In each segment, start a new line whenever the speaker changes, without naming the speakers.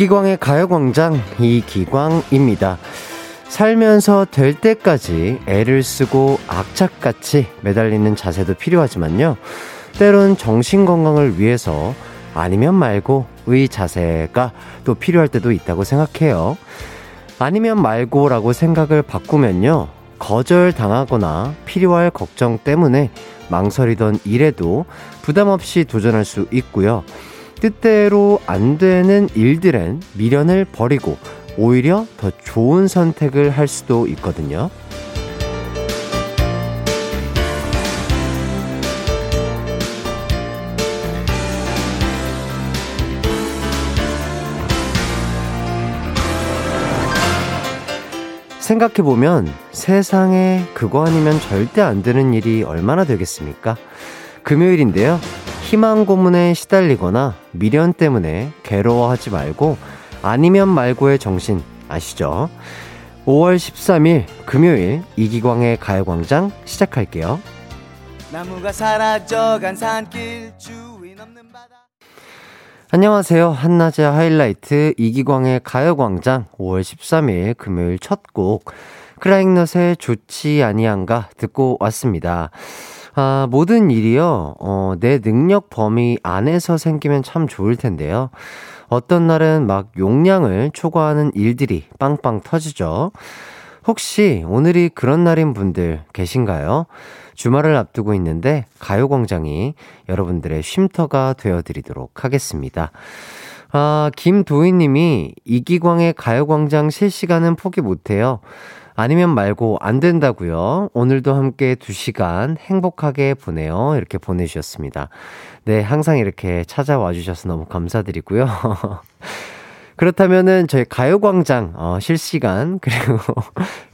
이기광의 가요광장 이기광입니다. 살면서 될 때까지 애를 쓰고 악착같이 매달리는 자세도 필요하지만요. 때론 정신 건강을 위해서 아니면 말고 의 자세가 또 필요할 때도 있다고 생각해요. 아니면 말고라고 생각을 바꾸면요. 거절 당하거나 필요할 걱정 때문에 망설이던 일에도 부담 없이 도전할 수 있고요. 뜻대로 안 되는 일들엔 미련을 버리고 오히려 더 좋은 선택을 할 수도 있거든요. 생각해보면 세상에 그거 아니면 절대 안 되는 일이 얼마나 되겠습니까? 금요일인데요. 희망 고문에 시달리거나 미련 때문에 괴로워하지 말고 아니면 말고의 정신 아시죠? 5월 13일 금요일 이기광의 가요광장 시작할게요. 나무가 사라져간 산길 주인 없는 바다 안녕하세요. 한낮의 하이라이트 이기광의 가요광장 5월 13일 금요일 첫 곡 크라잉넛의 좋지 아니한가 듣고 왔습니다. 아, 모든 일이요, 어, 내 능력 범위 안에서 생기면 참 좋을 텐데요. 어떤 날은 막 용량을 초과하는 일들이 빵빵 터지죠. 혹시 오늘이 그런 날인 분들 계신가요? 주말을 앞두고 있는데 가요광장이 여러분들의 쉼터가 되어드리도록 하겠습니다. 아, 김도희님이 이기광의 가요광장 실시간은 포기 못해요. 아니면 말고 안 된다고요. 오늘도 함께 2시간 행복하게 보내요. 이렇게 보내주셨습니다. 네, 항상 이렇게 찾아와 주셔서 너무 감사드리고요. 그렇다면은 저희 가요광장 어, 실시간 그리고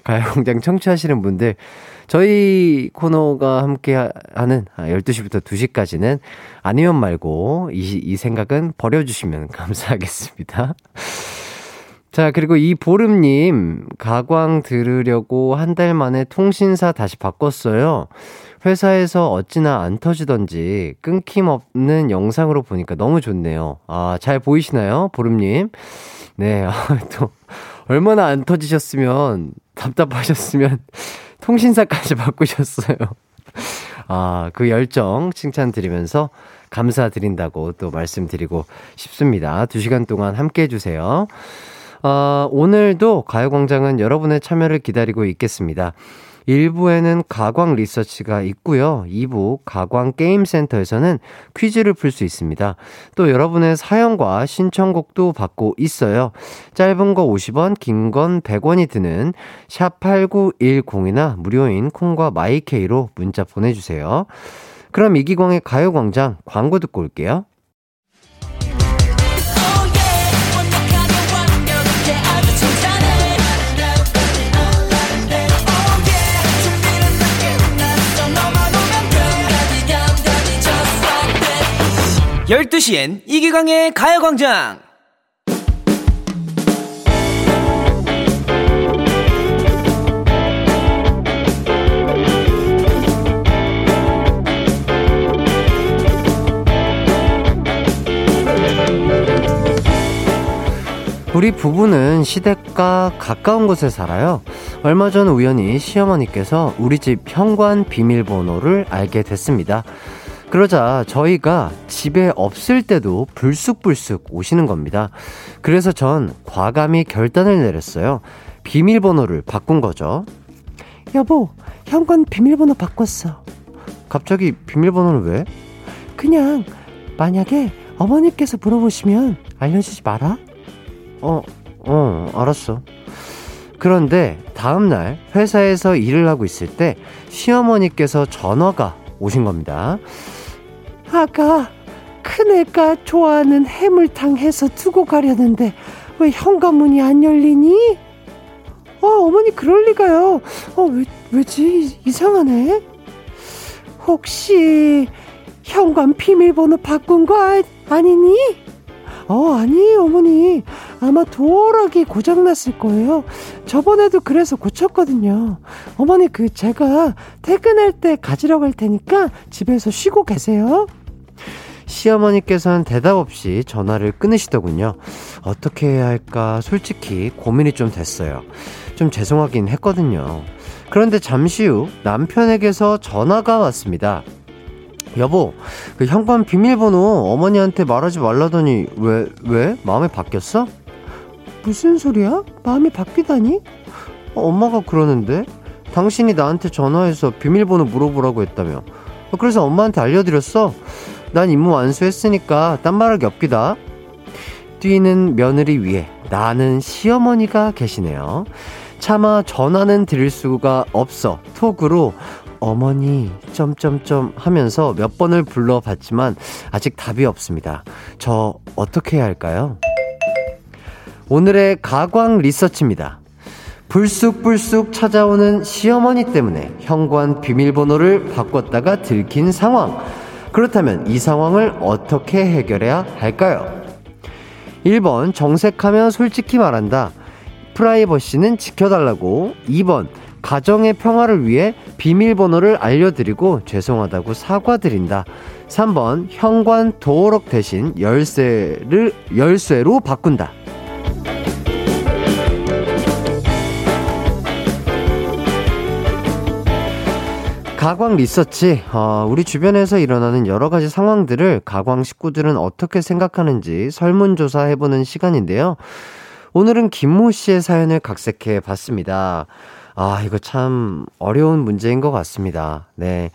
가요광장 청취하시는 분들 저희 코너가 함께 하는 12시부터 아, 2시까지는 아니면 말고 이, 이 생각은 버려주시면 감사하겠습니다. 자, 그리고 이 보름님, 가광 들으려고 한 달 만에 통신사 다시 바꿨어요. 회사에서 어찌나 안 터지던지 끊김없는 영상으로 보니까 너무 좋네요. 아, 잘 보이시나요? 보름님. 네, 아, 또, 얼마나 안 터지셨으면, 답답하셨으면, 통신사까지 바꾸셨어요. 아, 그 열정 칭찬드리면서 감사드린다고 또 말씀드리고 싶습니다. 두 시간 동안 함께 해주세요. 어, 오늘도 가요광장은 여러분의 참여를 기다리고 있겠습니다. 1부에는 가광 리서치가 있고요. 2부 가광 게임센터에서는 퀴즈를 풀 수 있습니다. 또 여러분의 사연과 신청곡도 받고 있어요. 짧은 거 50원, 긴 건 100원이 드는 샵 8910이나 무료인 콩과 마이케이로 문자 보내주세요. 그럼 이기광의 가요광장 광고 듣고 올게요.
12시엔 이기광의 가요광장!
우리 부부는 시댁과 가까운 곳에 살아요. 얼마 전 우연히 시어머니께서 우리 집 현관 비밀번호를 알게 됐습니다. 그러자 저희가 집에 없을 때도 불쑥불쑥 오시는 겁니다. 그래서 전 과감히 결단을 내렸어요. 비밀번호를 바꾼 거죠. 여보, 현관 비밀번호 바꿨어. 갑자기 비밀번호는 왜? 그냥 만약에 어머니께서 물어보시면 알려주지 마라. 어, 어, 알았어. 그런데 다음날 회사에서 일을 하고 있을 때 시어머니께서 전화가 오신 겁니다. 아가, 큰애가 좋아하는 해물탕 해서 두고 가려는데 왜 현관문이 안 열리니? 어, 어머니 그럴 리가요. 어, 왜, 왜지? 이상하네. 혹시 현관 비밀번호 바꾼 거 아, 아니니? 어, 아니에요, 어머니. 아마 도어락이 고장났을 거예요. 저번에도 그래서 고쳤거든요. 어머니, 그, 제가 퇴근할 때 가지러 갈 테니까 집에서 쉬고 계세요. 시어머니께서는 대답 없이 전화를 끊으시더군요. 어떻게 해야 할까 솔직히 고민이 좀 됐어요. 좀 죄송하긴 했거든요. 그런데 잠시 후 남편에게서 전화가 왔습니다. 여보, 그 현관 비밀번호 어머니한테 말하지 말라더니 왜, 왜? 마음이 바뀌었어? 무슨 소리야? 마음이 바뀌다니? 어, 엄마가 그러는데? 당신이 나한테 전화해서 비밀번호 물어보라고 했다며. 그래서 엄마한테 알려드렸어. 난 임무 완수했으니까 딴 말할 게 없기다. 뛰는 며느리 위에 나는 시어머니가 계시네요. 차마 전화는 드릴 수가 없어 톡으로 어머니 점점점 하면서 몇 번을 불러봤지만 아직 답이 없습니다. 저 어떻게 해야 할까요? 오늘의 가광 리서치입니다. 불쑥불쑥 찾아오는 시어머니 때문에 현관 비밀번호를 바꿨다가 들킨 상황. 그렇다면 이 상황을 어떻게 해결해야 할까요? 1번 정색하며 솔직히 말한다. 프라이버시는 지켜달라고. 2번 가정의 평화를 위해 비밀번호를 알려드리고 죄송하다고 사과드린다. 3번 현관 도어록 대신 열쇠를 열쇠로 바꾼다. 가광 리서치, 어, 우리 주변에서 일어나는 여러 가지 상황들을 가광 식구들은 어떻게 생각하는지 설문조사 해보는 시간인데요. 오늘은 김모 씨의 사연을 각색해 봤습니다. 아, 이거 참 어려운 문제인 것 같습니다. 네.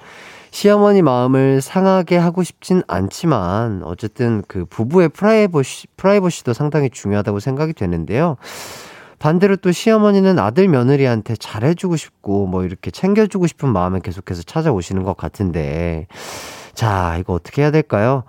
시어머니 마음을 상하게 하고 싶진 않지만, 어쨌든 그 부부의 프라이버시, 프라이버시도 상당히 중요하다고 생각이 되는데요. 반대로 또 시어머니는 아들 며느리한테 잘해주고 싶고 뭐 이렇게 챙겨주고 싶은 마음에 계속해서 찾아오시는 것 같은데 자 이거 어떻게 해야 될까요?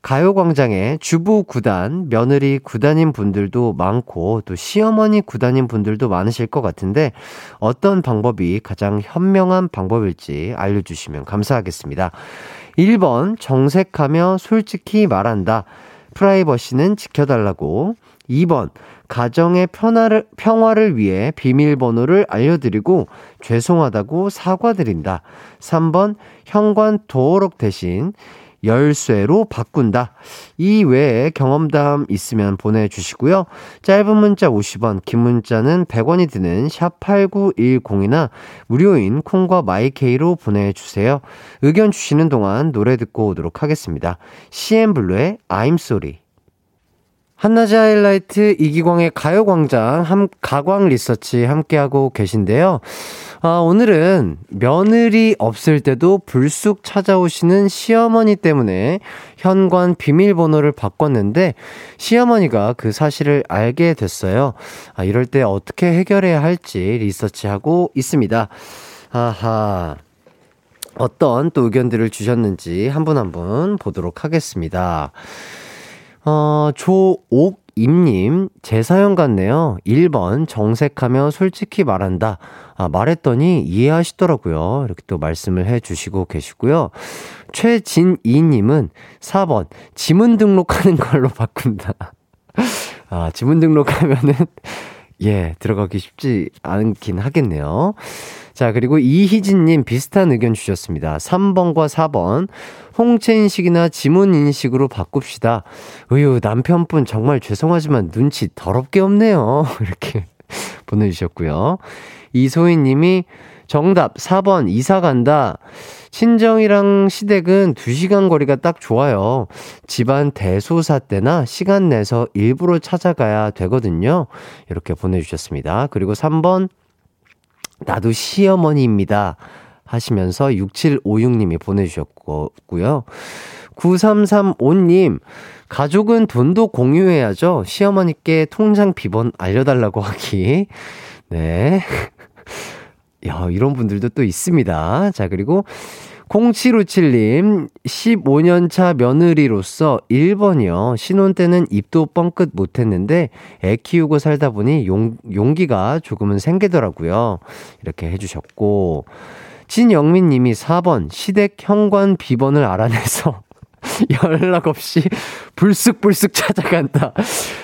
가요광장에 주부 구단, 며느리 구단인 분들도 많고 또 시어머니 구단인 분들도 많으실 것 같은데 어떤 방법이 가장 현명한 방법일지 알려주시면 감사하겠습니다. 1번 정색하며 솔직히 말한다. 프라이버시는 지켜달라고. 2번 가정의 편화를, 평화를 위해 비밀번호를 알려드리고 죄송하다고 사과드린다. 3번 현관 도어록 대신 열쇠로 바꾼다. 이 외에 경험담 있으면 보내주시고요. 짧은 문자 50원, 긴 문자는 100원이 드는 샵8910이나 무료인 콩과 마이케이로 보내주세요. 의견 주시는 동안 노래 듣고 오도록 하겠습니다. CNBLUE의 I'm Sorry. 한낮의 하이라이트 이기광의 가요광장 함, 가광 리서치 함께하고 계신데요. 아, 오늘은 며느리 없을 때도 불쑥 찾아오시는 시어머니 때문에 현관 비밀번호를 바꿨는데 시어머니가 그 사실을 알게 됐어요. 아, 이럴 때 어떻게 해결해야 할지 리서치하고 있습니다. 아하. 어떤 또 의견들을 주셨는지 한 분 한 분 보도록 하겠습니다. 어, 조옥임님, 제 사연 같네요. 1번, 정색하며 솔직히 말한다. 아, 말했더니 이해하시더라고요. 이렇게 또 말씀을 해 주시고 계시고요. 최진이님은 4번, 지문 등록하는 걸로 바꾼다. 아, 지문 등록하면은, 예, 들어가기 쉽지 않긴 하겠네요. 자, 그리고 이희진님 비슷한 의견 주셨습니다. 3번과 4번. 홍채 인식이나 지문 인식으로 바꿉시다. 으유, 남편분 정말 죄송하지만 눈치 더럽게 없네요. 이렇게 보내주셨고요. 이소희 님이 정답 4번 이사 간다. 친정이랑 시댁은 2시간 거리가 딱 좋아요. 집안 대소사 때나 시간 내서 일부러 찾아가야 되거든요. 이렇게 보내주셨습니다. 그리고 3번 나도 시어머니입니다. 하시면서 6756님이 보내주셨고요. 9335님, 가족은 돈도 공유해야죠. 시어머니께 통장 비번 알려달라고 하기. 네. 야, 이런 분들도 또 있습니다. 자, 그리고 0757님, 15년차 며느리로서 1번이요. 신혼 때는 입도 뻥끗 못했는데 애 키우고 살다 보니 용, 용기가 조금은 생기더라고요. 이렇게 해주셨고, 진영민 님이 4번, 시댁 현관 비번을 알아내서 연락 없이 불쑥불쑥 찾아간다.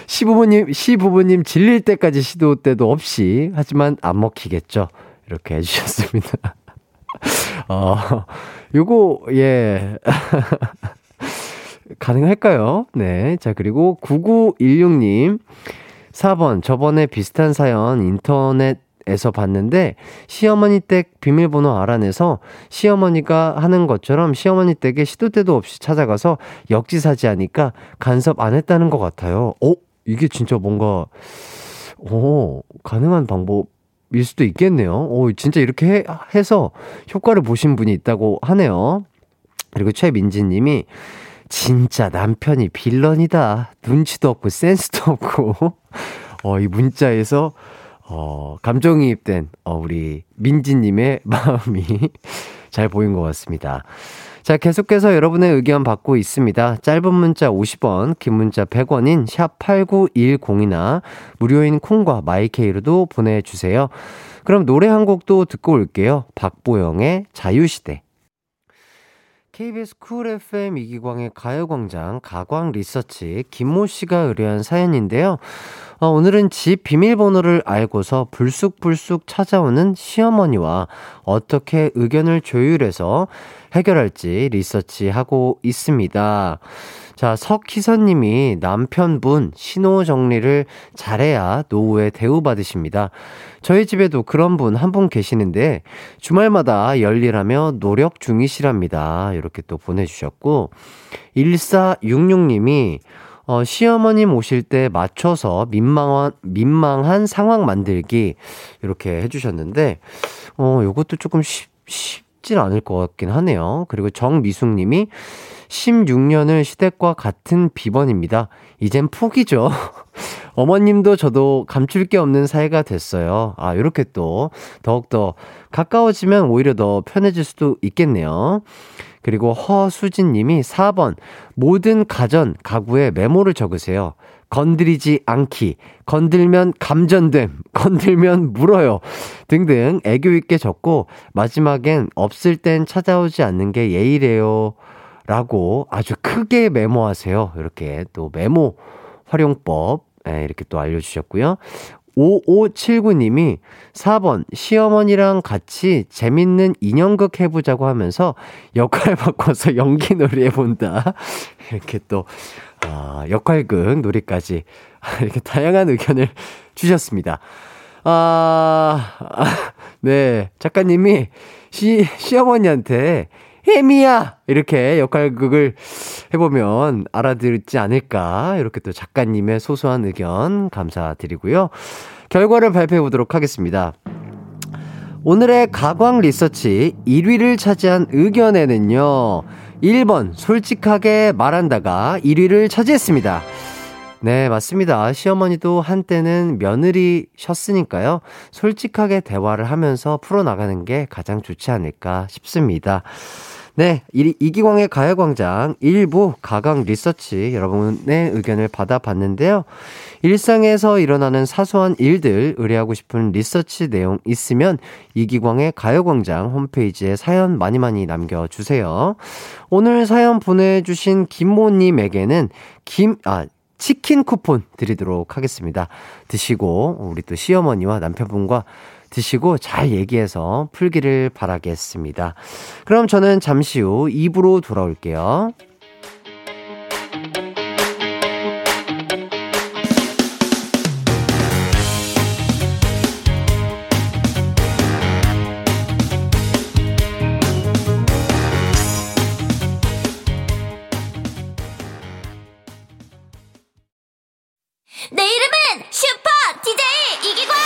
시부모님, 시부모님 질릴 때까지 시도 때도 없이, 하지만 안 먹히겠죠. 이렇게 해주셨습니다. 어, 요거, 예. 가능할까요? 네. 자, 그리고 9916님. 4번. 저번에 비슷한 사연 인터넷 에서 봤는데 시어머니 댁 비밀번호 알아내서 시어머니가 하는 것처럼 시어머니 댁에 시도 때도 없이 찾아가서 역지사지하니까 간섭 안 했다는 것 같아요. 어? 이게 진짜 뭔가 어 가능한 방법일 수도 있겠네요. 어 진짜 이렇게 해, 해서 효과를 보신 분이 있다고 하네요. 그리고 최민지님이 진짜 남편이 빌런이다. 눈치도 없고 센스도 없고 어 이 문자에서 어, 감정이입된, 어, 우리 민지님의 마음이 잘 보인 것 같습니다. 자, 계속해서 여러분의 의견 받고 있습니다. 짧은 문자 50원, 긴 문자 100원인 샵8910이나 무료인 콩과 마이케이로도 보내주세요. 그럼 노래 한 곡도 듣고 올게요. 박보영의 자유시대. KBS 쿨 FM 이기광의 가요광장 가광 리서치 김모 씨가 의뢰한 사연인데요. 어, 오늘은 집 비밀번호를 알고서 불쑥불쑥 찾아오는 시어머니와 어떻게 의견을 조율해서 해결할지 리서치하고 있습니다. 자, 석희선님이 남편분 신호 정리를 잘해야 노후에 대우받으십니다. 저희 집에도 그런 분 한 분 계시는데 주말마다 열일하며 노력 중이시랍니다. 이렇게 또 보내주셨고 1466님이 어, 시어머님 오실 때 맞춰서 민망한, 민망한 상황 만들기, 이렇게 해주셨는데, 어, 요것도 조금 쉽, 쉽진 않을 것 같긴 하네요. 그리고 정미숙님이 16년을 시댁과 같은 비번입니다. 이젠 포기죠. 어머님도 저도 감출 게 없는 사이가 됐어요. 아, 이렇게 또 더욱더 가까워지면 오히려 더 편해질 수도 있겠네요. 그리고 허수진 님이 4번 모든 가전, 가구에 메모를 적으세요. 건드리지 않기, 건들면 감전됨, 건들면 물어요. 등등 애교 있게 적고 마지막엔 없을 땐 찾아오지 않는 게 예의래요. 라고 아주 크게 메모하세요. 이렇게 또 메모 활용법 예, 이렇게 또 알려주셨고요. 5579님이 4번 시어머니랑 같이 재밌는 인형극 해보자고 하면서 역할 바꿔서 연기 놀이 해본다. 이렇게 또, 아, 역할극 놀이까지 이렇게 다양한 의견을 주셨습니다. 아, 아 네. 작가님이 시, 시어머니한테 혜미야! 이렇게 역할극을 해보면 알아듣지 않을까. 이렇게 또 작가님의 소소한 의견 감사드리고요. 결과를 발표해 보도록 하겠습니다. 오늘의 가광 리서치 1위를 차지한 의견에는요. 1번, 솔직하게 말한다가 1위를 차지했습니다. 네, 맞습니다. 시어머니도 한때는 며느리셨으니까요. 솔직하게 대화를 하면서 풀어나가는 게 가장 좋지 않을까 싶습니다. 네, 이, 이기광의 가요광장 1부 가강 리서치 여러분의 의견을 받아봤는데요. 일상에서 일어나는 사소한 일들 의뢰하고 싶은 리서치 내용 있으면 이기광의 가요광장 홈페이지에 사연 많이 많이 남겨주세요. 오늘 사연 보내주신 김모님에게는 김, 아, 치킨 쿠폰 드리도록 하겠습니다. 드시고 우리 또 시어머니와 남편분과 드시고 잘 얘기해서 풀기를 바라겠습니다. 그럼 저는 잠시 후 입으로 돌아올게요.
이기광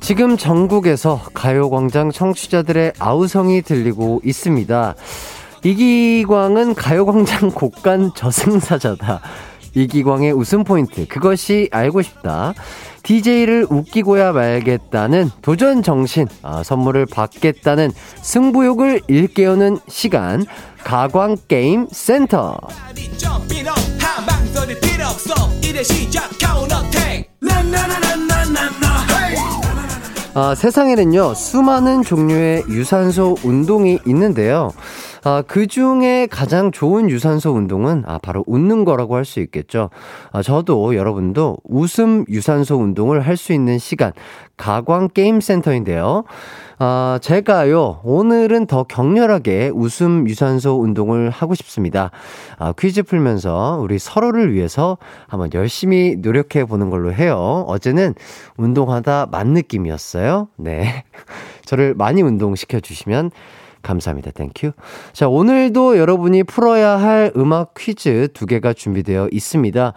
지금 전국에서 가요광장 청취자들의 아우성이 들리고 있습니다. 이기광은 가요광장 곡간 저승사자다. 이기광의 웃음 포인트. 그것이 알고 싶다. DJ를 웃기고야 말겠다는 도전 정신. 아, 선물을 받겠다는 승부욕을 일깨우는 시간. 가광 게임 센터. 아, 세상에는요, 수많은 종류의 유산소 운동이 있는데요. 아, 그 중에 가장 좋은 유산소 운동은 아, 바로 웃는 거라고 할 수 있겠죠. 아, 저도 여러분도 웃음 유산소 운동을 할 수 있는 시간, 가광 게임센터인데요. 아, 제가요, 오늘은 더 격렬하게 웃음 유산소 운동을 하고 싶습니다. 아, 퀴즈 풀면서 우리 서로를 위해서 한번 열심히 노력해 보는 걸로 해요. 어제는 운동하다 만 느낌이었어요. 네. 저를 많이 운동시켜 주시면 감사합니다. Thank you. 자, 오늘도 여러분이 풀어야 할 음악 퀴즈 두 개가 준비되어 있습니다.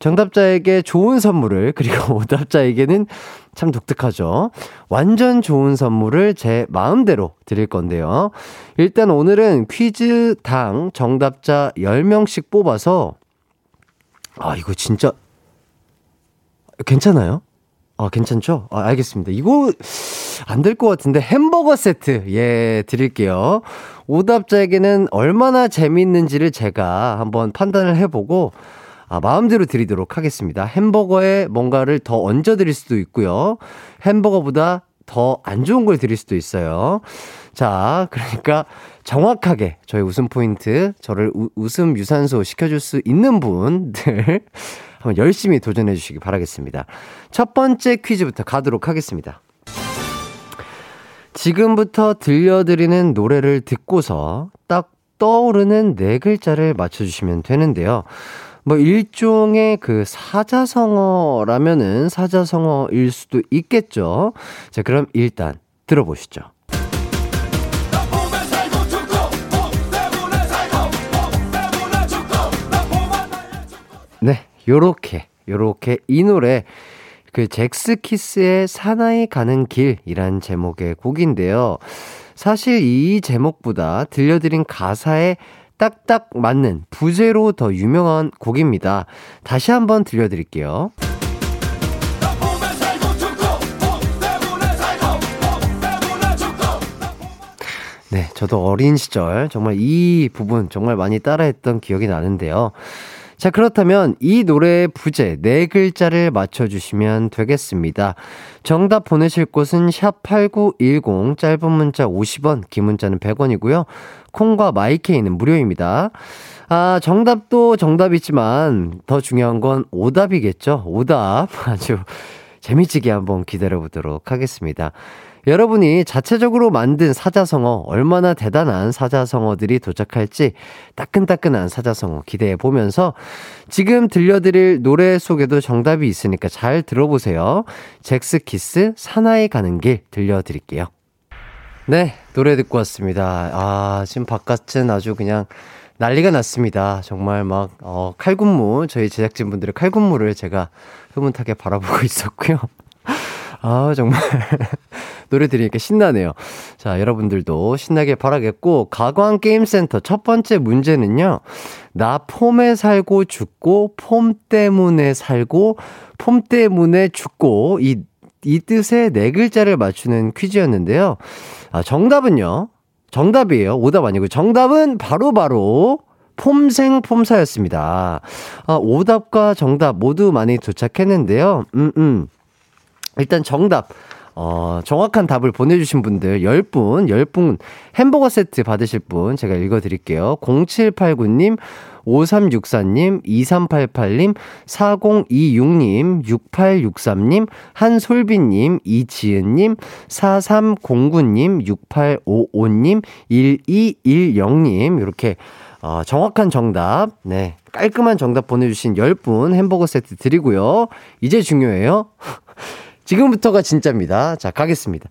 정답자에게 좋은 선물을, 그리고 오답자에게는 참 독특하죠. 완전 좋은 선물을 제 마음대로 드릴 건데요. 일단 오늘은 퀴즈 당 정답자 10명씩 뽑아서, 아, 이거 진짜, 괜찮아요? 아, 괜찮죠? 아, 알겠습니다. 이거 안 될 것 같은데 햄버거 세트, 예, 드릴게요. 오답자에게는 얼마나 재미있는지를 제가 한번 판단을 해보고, 아, 마음대로 드리도록 하겠습니다. 햄버거에 뭔가를 더 얹어 드릴 수도 있고요. 햄버거보다 더 안 좋은 걸 드릴 수도 있어요. 자, 그러니까 정확하게 저희 웃음 포인트, 저를 우, 웃음 유산소 시켜줄 수 있는 분들, 한번 열심히 도전해 주시기 바라겠습니다. 첫 번째 퀴즈부터 가도록 하겠습니다. 지금부터 들려드리는 노래를 듣고서 딱 떠오르는 네 글자를 맞춰주시면 되는데요. 뭐 일종의 그 사자성어라면은 사자성어일 수도 있겠죠. 자, 그럼 일단 들어보시죠. 요렇게, 요렇게 이 노래 그 잭스키스의 사나이 가는 길이란 제목의 곡인데요. 사실 이 제목보다 들려드린 가사에 딱딱 맞는 부제로 더 유명한 곡입니다. 다시 한번 들려드릴게요. 네, 저도 어린 시절 정말 이 부분 정말 많이 따라했던 기억이 나는데요. 자, 그렇다면 이 노래의 부제 네 글자를 맞춰주시면 되겠습니다. 정답 보내실 곳은 샵8910, 짧은 문자 50원, 긴 문자는 100원이고요. 콩과 마이케이는 무료입니다. 아, 정답도 정답이지만 더 중요한 건 오답이겠죠? 오답. 아주 재미지게 한번 기다려 보도록 하겠습니다. 여러분이 자체적으로 만든 사자성어, 얼마나 대단한 사자성어들이 도착할지 따끈따끈한 사자성어 기대해 보면서 지금 들려드릴 노래 속에도 정답이 있으니까 잘 들어보세요. 잭스키스 사나이 가는 길 들려드릴게요. 네, 노래 듣고 왔습니다. 아, 지금 바깥은 아주 그냥 난리가 났습니다. 정말 막, 어, 칼군무, 저희 제작진분들의 칼군무를 제가 흐뭇하게 바라보고 있었고요. 아, 정말. 노래 들으니까 신나네요. 자, 여러분들도 신나게 바라겠고, 가광게임센터 첫 번째 문제는요. 나 폼에 살고 죽고, 폼 때문에 살고, 폼 때문에 죽고, 이, 이 뜻의 네 글자를 맞추는 퀴즈였는데요. 아, 정답은요. 정답이에요. 오답 아니고. 정답은 바로 바로 바로 폼생 폼사였습니다. 아, 오답과 정답 모두 많이 도착했는데요. 음, 음. 일단 정답. 어, 정확한 답을 보내주신 분들 10분, 10분 햄버거 세트 받으실 분 제가 읽어드릴게요. 0789님, 5364님, 2388님, 4026님, 6863님, 한솔비님, 이지은님, 4309님, 6855님, 1210님, 이렇게, 어, 정확한 정답, 네, 깔끔한 정답 보내주신 10분 햄버거 세트 드리고요. 이제 중요해요. 지금부터가 진짜입니다. 자, 가겠습니다.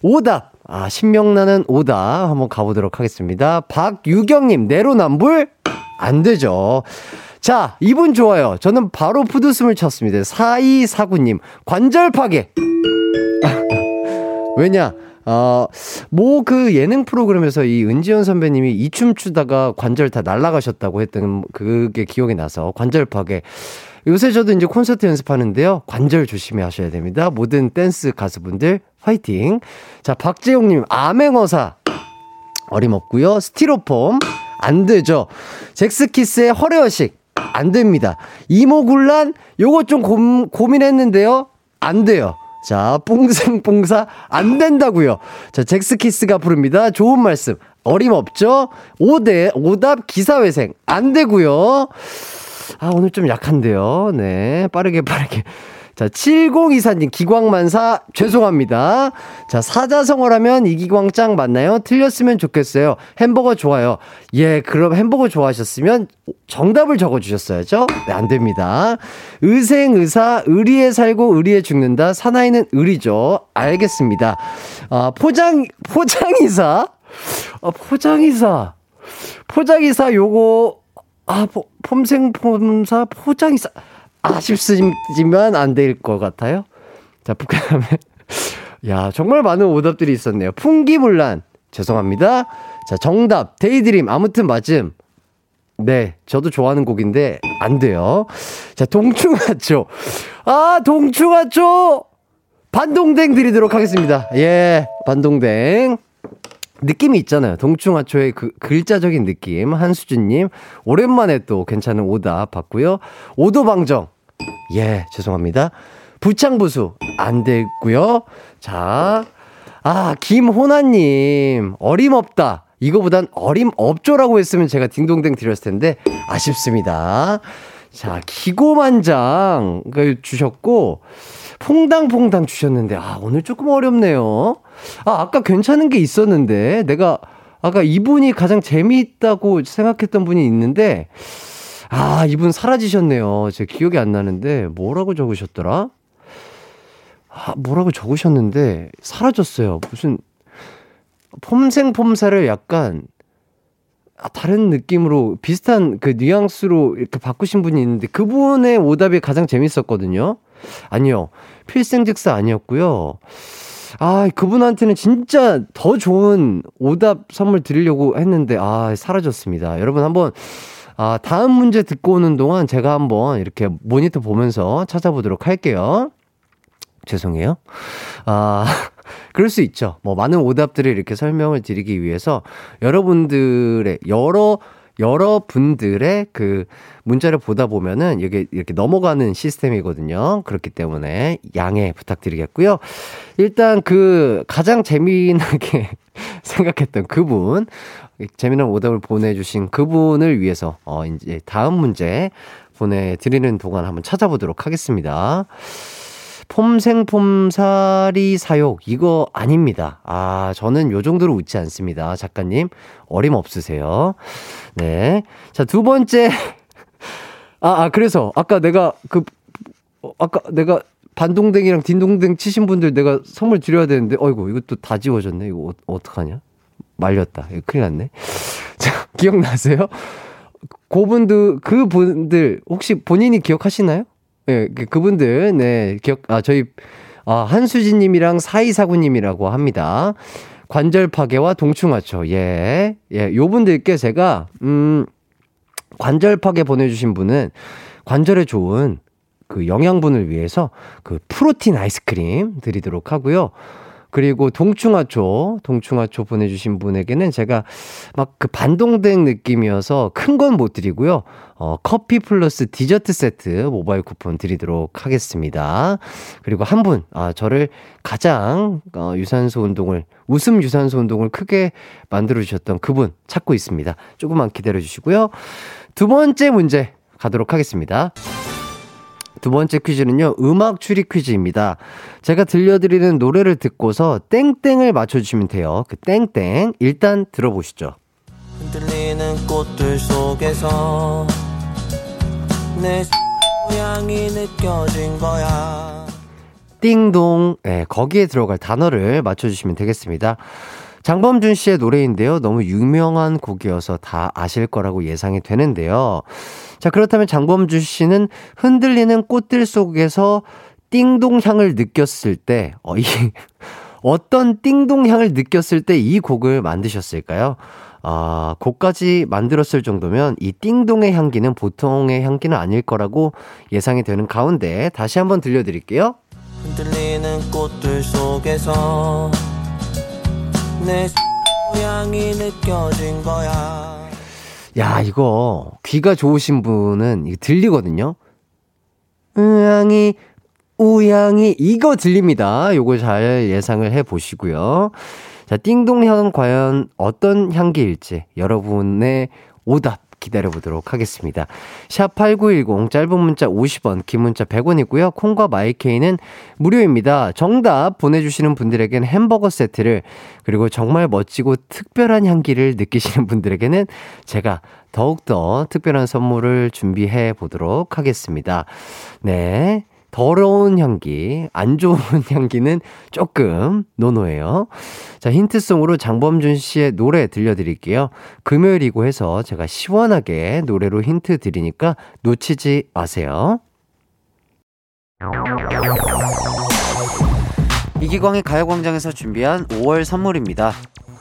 오답. 아, 신명나는 오답. 한번 가보도록 하겠습니다. 박유경님, 내로남불? 안 되죠. 자, 이분 좋아요. 저는 바로 푸드숨을 쳤습니다. 4249님, 관절 파괴. 왜냐? 어, 뭐 그 예능 프로그램에서 이 은지원 선배님이 이 춤 추다가 관절 다 날아가셨다고 했던 그게 기억이 나서 관절 파괴. 요새 저도 이제 콘서트 연습하는데요. 관절 조심히 하셔야 됩니다. 모든 댄스 가수분들 화이팅. 자, 박재용님, 암행어사. 어림없고요 스티로폼. 안 되죠. 잭스키스의 허례허식. 안 됩니다. 이모굴란, 요거 좀 고, 고민했는데요. 안 돼요. 자, 뽕생뽕사 안 된다고요. 자, 잭스키스가 부릅니다. 좋은 말씀. 어림없죠? 오대 오답 기사회생 안 되고요. 아, 오늘 좀 약한데요. 네. 빠르게 빠르게. 자, 7024님, 기광만사, 죄송합니다. 자, 사자성어라면 이기광짱 맞나요? 틀렸으면 좋겠어요. 햄버거 좋아요. 예, 그럼 햄버거 좋아하셨으면 정답을 적어주셨어야죠? 네, 안 됩니다. 의생, 의사, 의리에 살고 의리에 죽는다. 사나이는 의리죠. 알겠습니다. 아, 포장, 포장이사? 아, 포장이사. 포장이사 요거, 아, 포, 폼생폼사, 포장이사. 아쉽지만 안 될 것 같아요. 자, 북한함에. 야, 정말 많은 오답들이 있었네요. 풍기문란. 죄송합니다. 자, 정답. Daydream. 아무튼 맞음. 네, 저도 좋아하는 곡인데, 안 돼요. 자, 동충하초. 아, 동충하초! 반동댕 드리도록 하겠습니다. 예, 반동댕. 느낌이 있잖아요. 동충하초의 그 글자적인 느낌. 한수준님, 오랜만에 또 괜찮은 오답 받고요. 오도방정. 예, 죄송합니다. 부창부수 안 됐고요. 자, 아 김호나님 어림없다. 이거보단 어림없죠라고 했으면 제가 딩동댕 드렸을 텐데 아쉽습니다. 자, 기고만장 주셨고 퐁당퐁당 주셨는데 아 오늘 조금 어렵네요. 아 아까 괜찮은 게 있었는데 내가 아까 이분이 가장 재미있다고 생각했던 분이 있는데 아, 이분 사라지셨네요. 제 기억이 안 나는데, 뭐라고 적으셨더라? 아, 뭐라고 적으셨는데, 사라졌어요. 무슨, 폼생폼사를 약간, 아, 다른 느낌으로, 비슷한 그 뉘앙스로 이렇게 바꾸신 분이 있는데, 그분의 오답이 가장 재밌었거든요. 아니요. 필생즉사 아니었고요. 아, 그분한테는 진짜 더 좋은 오답 선물 드리려고 했는데, 아, 사라졌습니다. 여러분 한번 아, 다음 문제 듣고 오는 동안 제가 한번 이렇게 모니터 보면서 찾아보도록 할게요. 죄송해요. 아, 그럴 수 있죠. 뭐, 많은 오답들을 이렇게 설명을 드리기 위해서 여러분들의, 여러, 여러분들의 그 문자를 보다 보면은 이게 이렇게 넘어가는 시스템이거든요. 그렇기 때문에 양해 부탁드리겠고요. 일단 그 가장 재미나게 생각했던 그분, 재미난 오답을 보내주신 그분을 위해서, 어, 이제 다음 문제 보내드리는 동안 한번 찾아보도록 하겠습니다. 폼생폼사리 사욕, 이거 아닙니다. 아, 저는 요 정도로 웃지 않습니다. 작가님, 어림 없으세요. 네. 자, 두 번째. 아, 아, 그래서, 아까 내가 그, 어, 아까 내가 반동댕이랑 딘동댕 치신 분들 내가 선물 드려야 되는데, 어이구, 이것도 다 지워졌네. 이거 어, 어떡하냐? 말렸다. 이거 큰일 났네. 자, 기억나세요? 그분들, 그분들, 혹시 본인이 기억하시나요? 예, 네, 그분들, 네, 기억, 아, 저희, 아, 한수진님이랑 사이사구님이라고 합니다. 관절 파괴와 동충하초. 예, 예, 요 분들께 제가, 음, 관절 파괴 보내주신 분은 관절에 좋은 그 영양분을 위해서 그 프로틴 아이스크림 드리도록 하고요. 그리고 동충하초, 동충하초 보내주신 분에게는 제가 막 그 반동댕 느낌이어서 큰 건 못 드리고요. 어, 커피 플러스 디저트 세트 모바일 쿠폰 드리도록 하겠습니다. 그리고 한 분, 아, 저를 가장 어, 유산소 운동을, 웃음 유산소 운동을 크게 만들어주셨던 그분 찾고 있습니다. 조금만 기다려주시고요. 두 번째 문제 가도록 하겠습니다. 두 번째 퀴즈는요, 음악 추리 퀴즈입니다. 제가 들려드리는 노래를 듣고서 땡땡을 맞춰주시면 돼요. 그 땡땡. 일단 들어보시죠. 흔들리는 꽃들 속에서 내 향이 느껴진 거야. 띵동. 네, 거기에 들어갈 단어를 맞춰주시면 되겠습니다. 장범준 씨의 노래인데요. 너무 유명한 곡이어서 다 아실 거라고 예상이 되는데요. 자, 그렇다면 장범준 씨는 흔들리는 꽃들 속에서 띵동 향을 느꼈을 때, 어, 이, 어떤 띵동 향을 느꼈을 때 이 곡을 만드셨을까요? 아, 곡까지 만들었을 정도면 이 띵동의 향기는 보통의 향기는 아닐 거라고 예상이 되는 가운데 다시 한번 들려드릴게요. 흔들리는 꽃들 속에서 내 향이 느껴진 거야. 야, 이거 귀가 좋으신 분은 이거 들리거든요. 우양이 우양이 이거 들립니다. 요거 잘 예상을 해 보시고요. 자, 띵동 향은 과연 어떤 향기일지 여러분의 오답 기다려보도록 하겠습니다. 샵8910 짧은 문자 50원, 긴 문자 100원이고요. 콩과 마이케이는 무료입니다. 정답 보내주시는 분들에게는 햄버거 세트를 그리고 정말 멋지고 특별한 향기를 느끼시는 분들에게는 제가 더욱더 특별한 선물을 준비해 보도록 하겠습니다. 네. 더러운 향기, 안 좋은 향기는 조금 no no해요. 자, 힌트송으로 장범준 씨의 노래 들려드릴게요. 금요일이고 해서 제가 시원하게 노래로 힌트 드리니까 놓치지 마세요. 이기광의 가요광장에서 준비한 5월 선물입니다.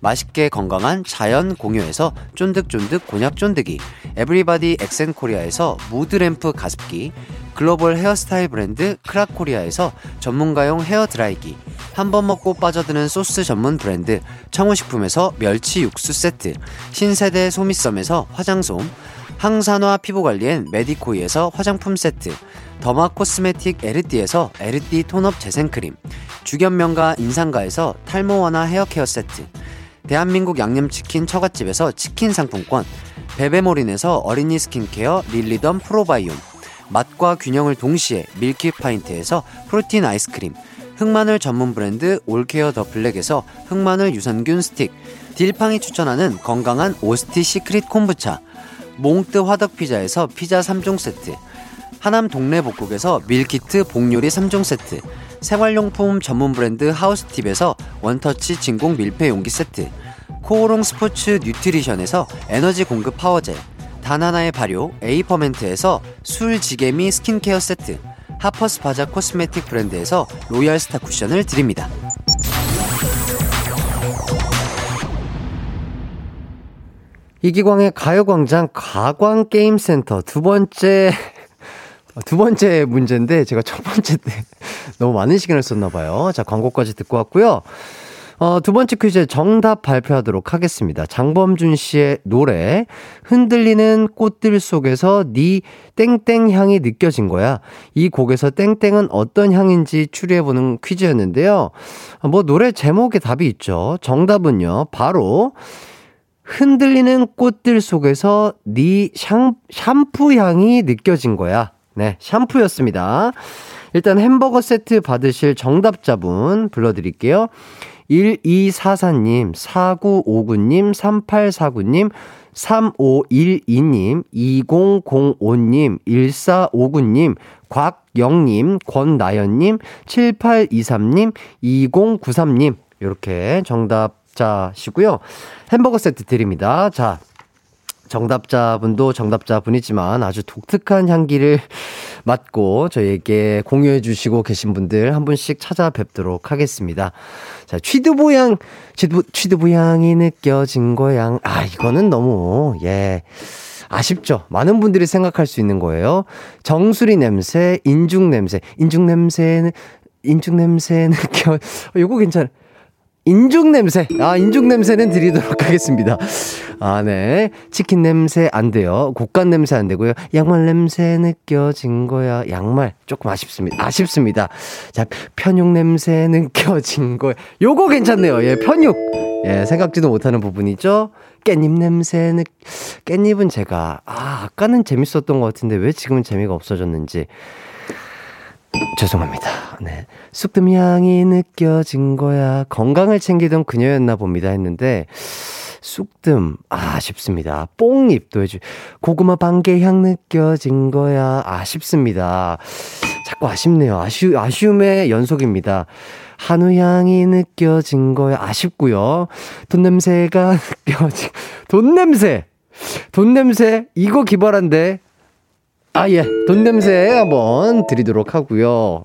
맛있게 건강한 자연 공유에서 쫀득쫀득 곤약 쫀득이, 에브리바디 엑센코리아에서 무드램프 가습기, 글로벌 헤어스타일 브랜드 크라코리아에서 전문가용 헤어 드라이기, 한 번 먹고 빠져드는 소스 전문 브랜드 청호식품에서 멸치 육수 세트, 신세대 소미썸에서 화장솜, 항산화 피부관리엔 메디코이에서 화장품 세트, 더마 코스메틱 에르띠에서 에르띠 tone up 재생크림, 주견명가 인상가에서 탈모 완화 헤어케어 세트, 대한민국 양념치킨 처갓집에서 치킨 상품권, 베베모린에서 어린이 skin care 릴리덤 프로바이옴, 맛과 균형을 동시에 밀키 파인트에서 프로틴 아이스크림, 흑마늘 전문 브랜드 올케어 더 블랙에서 흑마늘 유산균 스틱, 딜팡이 추천하는 건강한 오스티 시크릿 콤부차, 몽뜨 화덕 피자에서 피자 3종 세트, 하남 동네 복국에서 meal kit 복요리 3종 세트, 생활용품 전문 브랜드 하우스팁에서 one touch 진공 밀폐 용기 세트, 코오롱 스포츠 뉴트리션에서 에너지 공급 power gel, 다나나의 발효 에이퍼멘트에서 술지개미 skin care 세트, 하퍼스 바자 코스메틱 브랜드에서 로얄 스타 쿠션을 드립니다. 이기광의 가요광장 가광게임센터 두 번째 두 번째 문제인데 제가 첫 번째 때 너무 많은 시간을 썼나 봐요. 자 광고까지 듣고 왔고요. 어, 두 번째 퀴즈 정답 발표하도록 하겠습니다. 장범준 씨의 노래 흔들리는 꽃들 속에서 네 땡땡 향이 느껴진 거야. 이 곡에서 땡땡은 어떤 향인지 추리해 보는 퀴즈였는데요. 뭐 노래 제목에 답이 있죠. 정답은요. 바로 흔들리는 꽃들 속에서 네 샴, 샴푸 향이 느껴진 거야. 네, 샴푸였습니다. 일단 햄버거 세트 받으실 정답자분 불러드릴게요. 1244님, 4959님, 3849님, 3512님, 2005님, 1459님, 곽영님, 권나연님, 7823님, 2093님, 이렇게 정답자시고요. 햄버거 세트 드립니다. 자, 정답자분도 정답자분이지만 아주 독특한 향기를 맡고 저희에게 공유해 주시고 계신 분들 한 분씩 찾아뵙도록 하겠습니다. 자, 취두부향, 취두, 취두부향이 느껴진 거양. 아, 이거는 너무, 예. 아쉽죠? 많은 분들이 생각할 수 있는 거예요. 정수리 냄새, 인중 냄새, 인중 냄새는, 인중 냄새 느껴, 어, 요거 괜찮아. 인중 냄새. 아, 인중 냄새는 드리도록 하겠습니다. 아, 네. 치킨 냄새 안 돼요. 곡간 냄새 안 되고요. 양말 냄새 느껴진 거야. 양말 조금 아쉽습니다. 아쉽습니다. 자, 편육 냄새 느껴진 거야. 요거 괜찮네요. 예, 편육. 예, 생각지도 못하는 부분이죠. 깻잎 냄새 느, 깻잎은 제가, 아, 아까는 재밌었던 것 같은데 왜 지금은 재미가 없어졌는지. 죄송합니다. 네. 쑥뜸 향이 느껴진 거야. 건강을 챙기던 그녀였나 봅니다. 했는데, 쑥뜸, 아, 아쉽습니다. 뽕잎도 해주, 고구마 반개 향 느껴진 거야. 아쉽습니다. 자꾸 아쉽네요. 아쉬, 아쉬움의 연속입니다. 한우 향이 느껴진 거야. 아쉽고요. 돈 냄새가 느껴진, 돈 냄새! 돈 냄새? 이거 기발한데? 아, 예. 돈 냄새 한번 드리도록 하고요.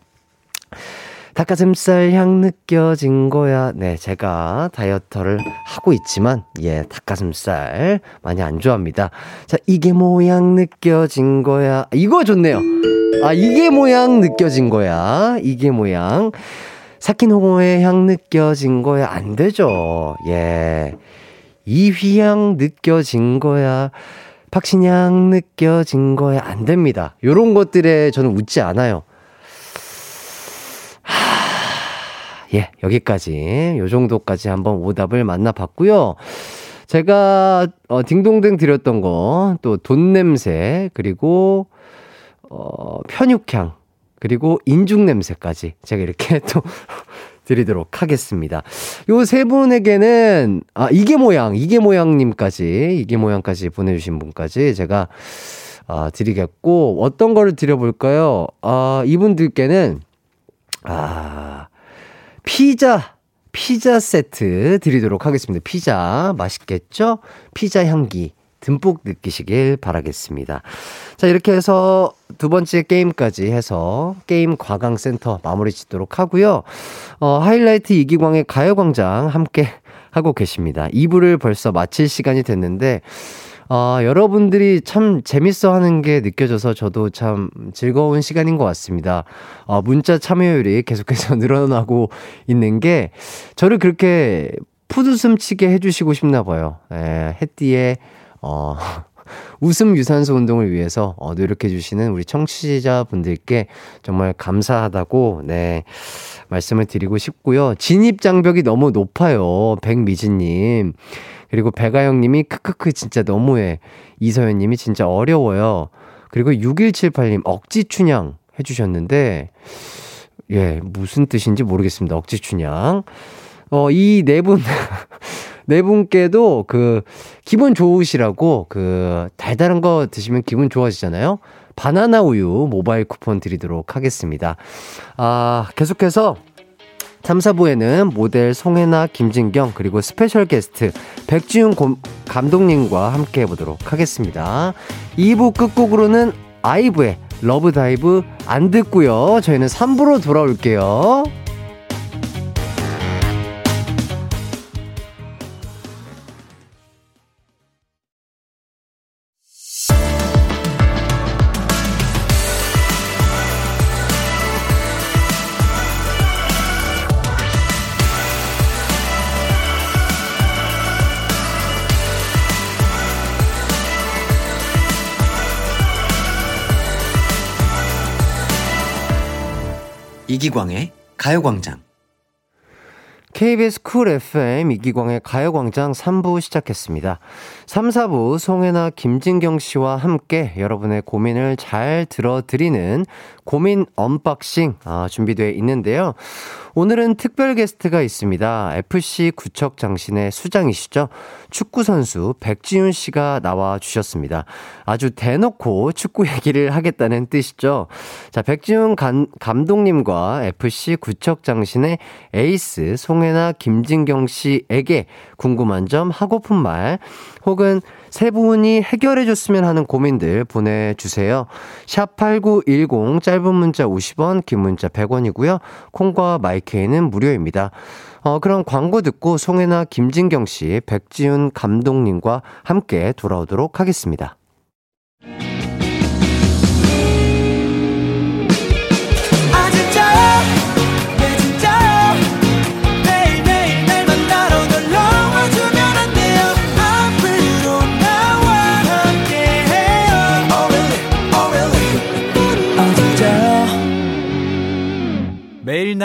닭가슴살 향 느껴진 거야. 네, 제가 다이어트를 하고 있지만, 예, 닭가슴살 많이 안 좋아합니다. 자, 이게 모양 느껴진 거야. 이거 좋네요. 아, 이게 모양 느껴진 거야. 이게 모양. 사킨 홍어의 향 느껴진 거야. 안 되죠. 예. 이 휘향 느껴진 거야. 박신양 느껴진 거야. 안 됩니다. 요런 것들에 저는 웃지 않아요. 예, 여기까지, 요 정도까지 한번 오답을 만나봤고요. 제가, 어, 딩동댕 드렸던 거, 또 돈 냄새, 그리고, 어, 편육향, 그리고 인중 냄새까지 제가 이렇게 또 드리도록 하겠습니다. 요 세 분에게는, 아, 이게 모양, 이게 모양님까지, 이게 모양까지 보내주신 분까지 제가, 아, 드리겠고, 어떤 거를 드려볼까요? 아, 이분들께는, 아, 피자, 피자 세트 드리도록 하겠습니다. 피자 맛있겠죠? 피자 향기 듬뿍 느끼시길 바라겠습니다. 자, 이렇게 해서 두 번째 게임까지 해서 게임 과강 센터 마무리 짓도록 하고요. 어, 하이라이트 이기광의 가요광장 함께 하고 계십니다. 2부를 벌써 마칠 시간이 됐는데, 아, 여러분들이 참 재밌어 하는 게 느껴져서 저도 참 즐거운 시간인 것 같습니다. 아, 문자 참여율이 계속해서 늘어나고 있는 게 저를 그렇게 푸드숨 치게 해주시고 싶나 봐요. 예, 햇띠의, 어, 웃음 유산소 운동을 위해서 어, 노력해주시는 우리 청취자분들께 정말 감사하다고, 네, 말씀을 드리고 싶고요. 진입 장벽이 너무 높아요. 백미진님. 그리고 배가영 님이 크크크 진짜 너무해. 이서연 님이 진짜 어려워요. 그리고 6178님 억지 춘향 해주셨는데, 예, 무슨 뜻인지 모르겠습니다. 억지 춘향. 어, 이 네 분, 네 분께도 그, 기분 좋으시라고 그, 달달한 거 드시면 기분 좋아지잖아요? 바나나 우유 모바일 쿠폰 드리도록 하겠습니다. 아, 계속해서 3, 4부에는 모델 송해나, 김진경, 그리고 스페셜 게스트 백지훈 고, 감독님과 함께 해보도록 하겠습니다. 2부 끝곡으로는 아이브의 LOVE DIVE 안 듣고요. 저희는 3부로 돌아올게요.
이기광의 가요광장.
KBS 쿨 FM 이기광의 가요광장 3부 시작했습니다. 3, 4부 송해나 김진경 씨와 함께 여러분의 고민을 잘 들어드리는 고민 unboxing 아, 준비되어 있는데요. 오늘은 특별 게스트가 있습니다. FC 구척 장신의 수장이시죠. 축구선수 백지훈 씨가 나와 주셨습니다. 아주 대놓고 축구 얘기를 하겠다는 뜻이죠. 자, 백지윤 감, 감독님과 FC 구척 장신의 에이스 송혜나 김진경 씨에게 궁금한 점, 하고픈 말, 혹은 세 분이 해결해 줬으면 하는 고민들 보내주세요. 샵8910 짧은 문자 50원, 긴 문자 100원이고요. 콩과 마이케이는 무료입니다. 어, 그럼 광고 듣고 송혜나 김진경 씨, 백지훈 감독님과 함께 돌아오도록 하겠습니다.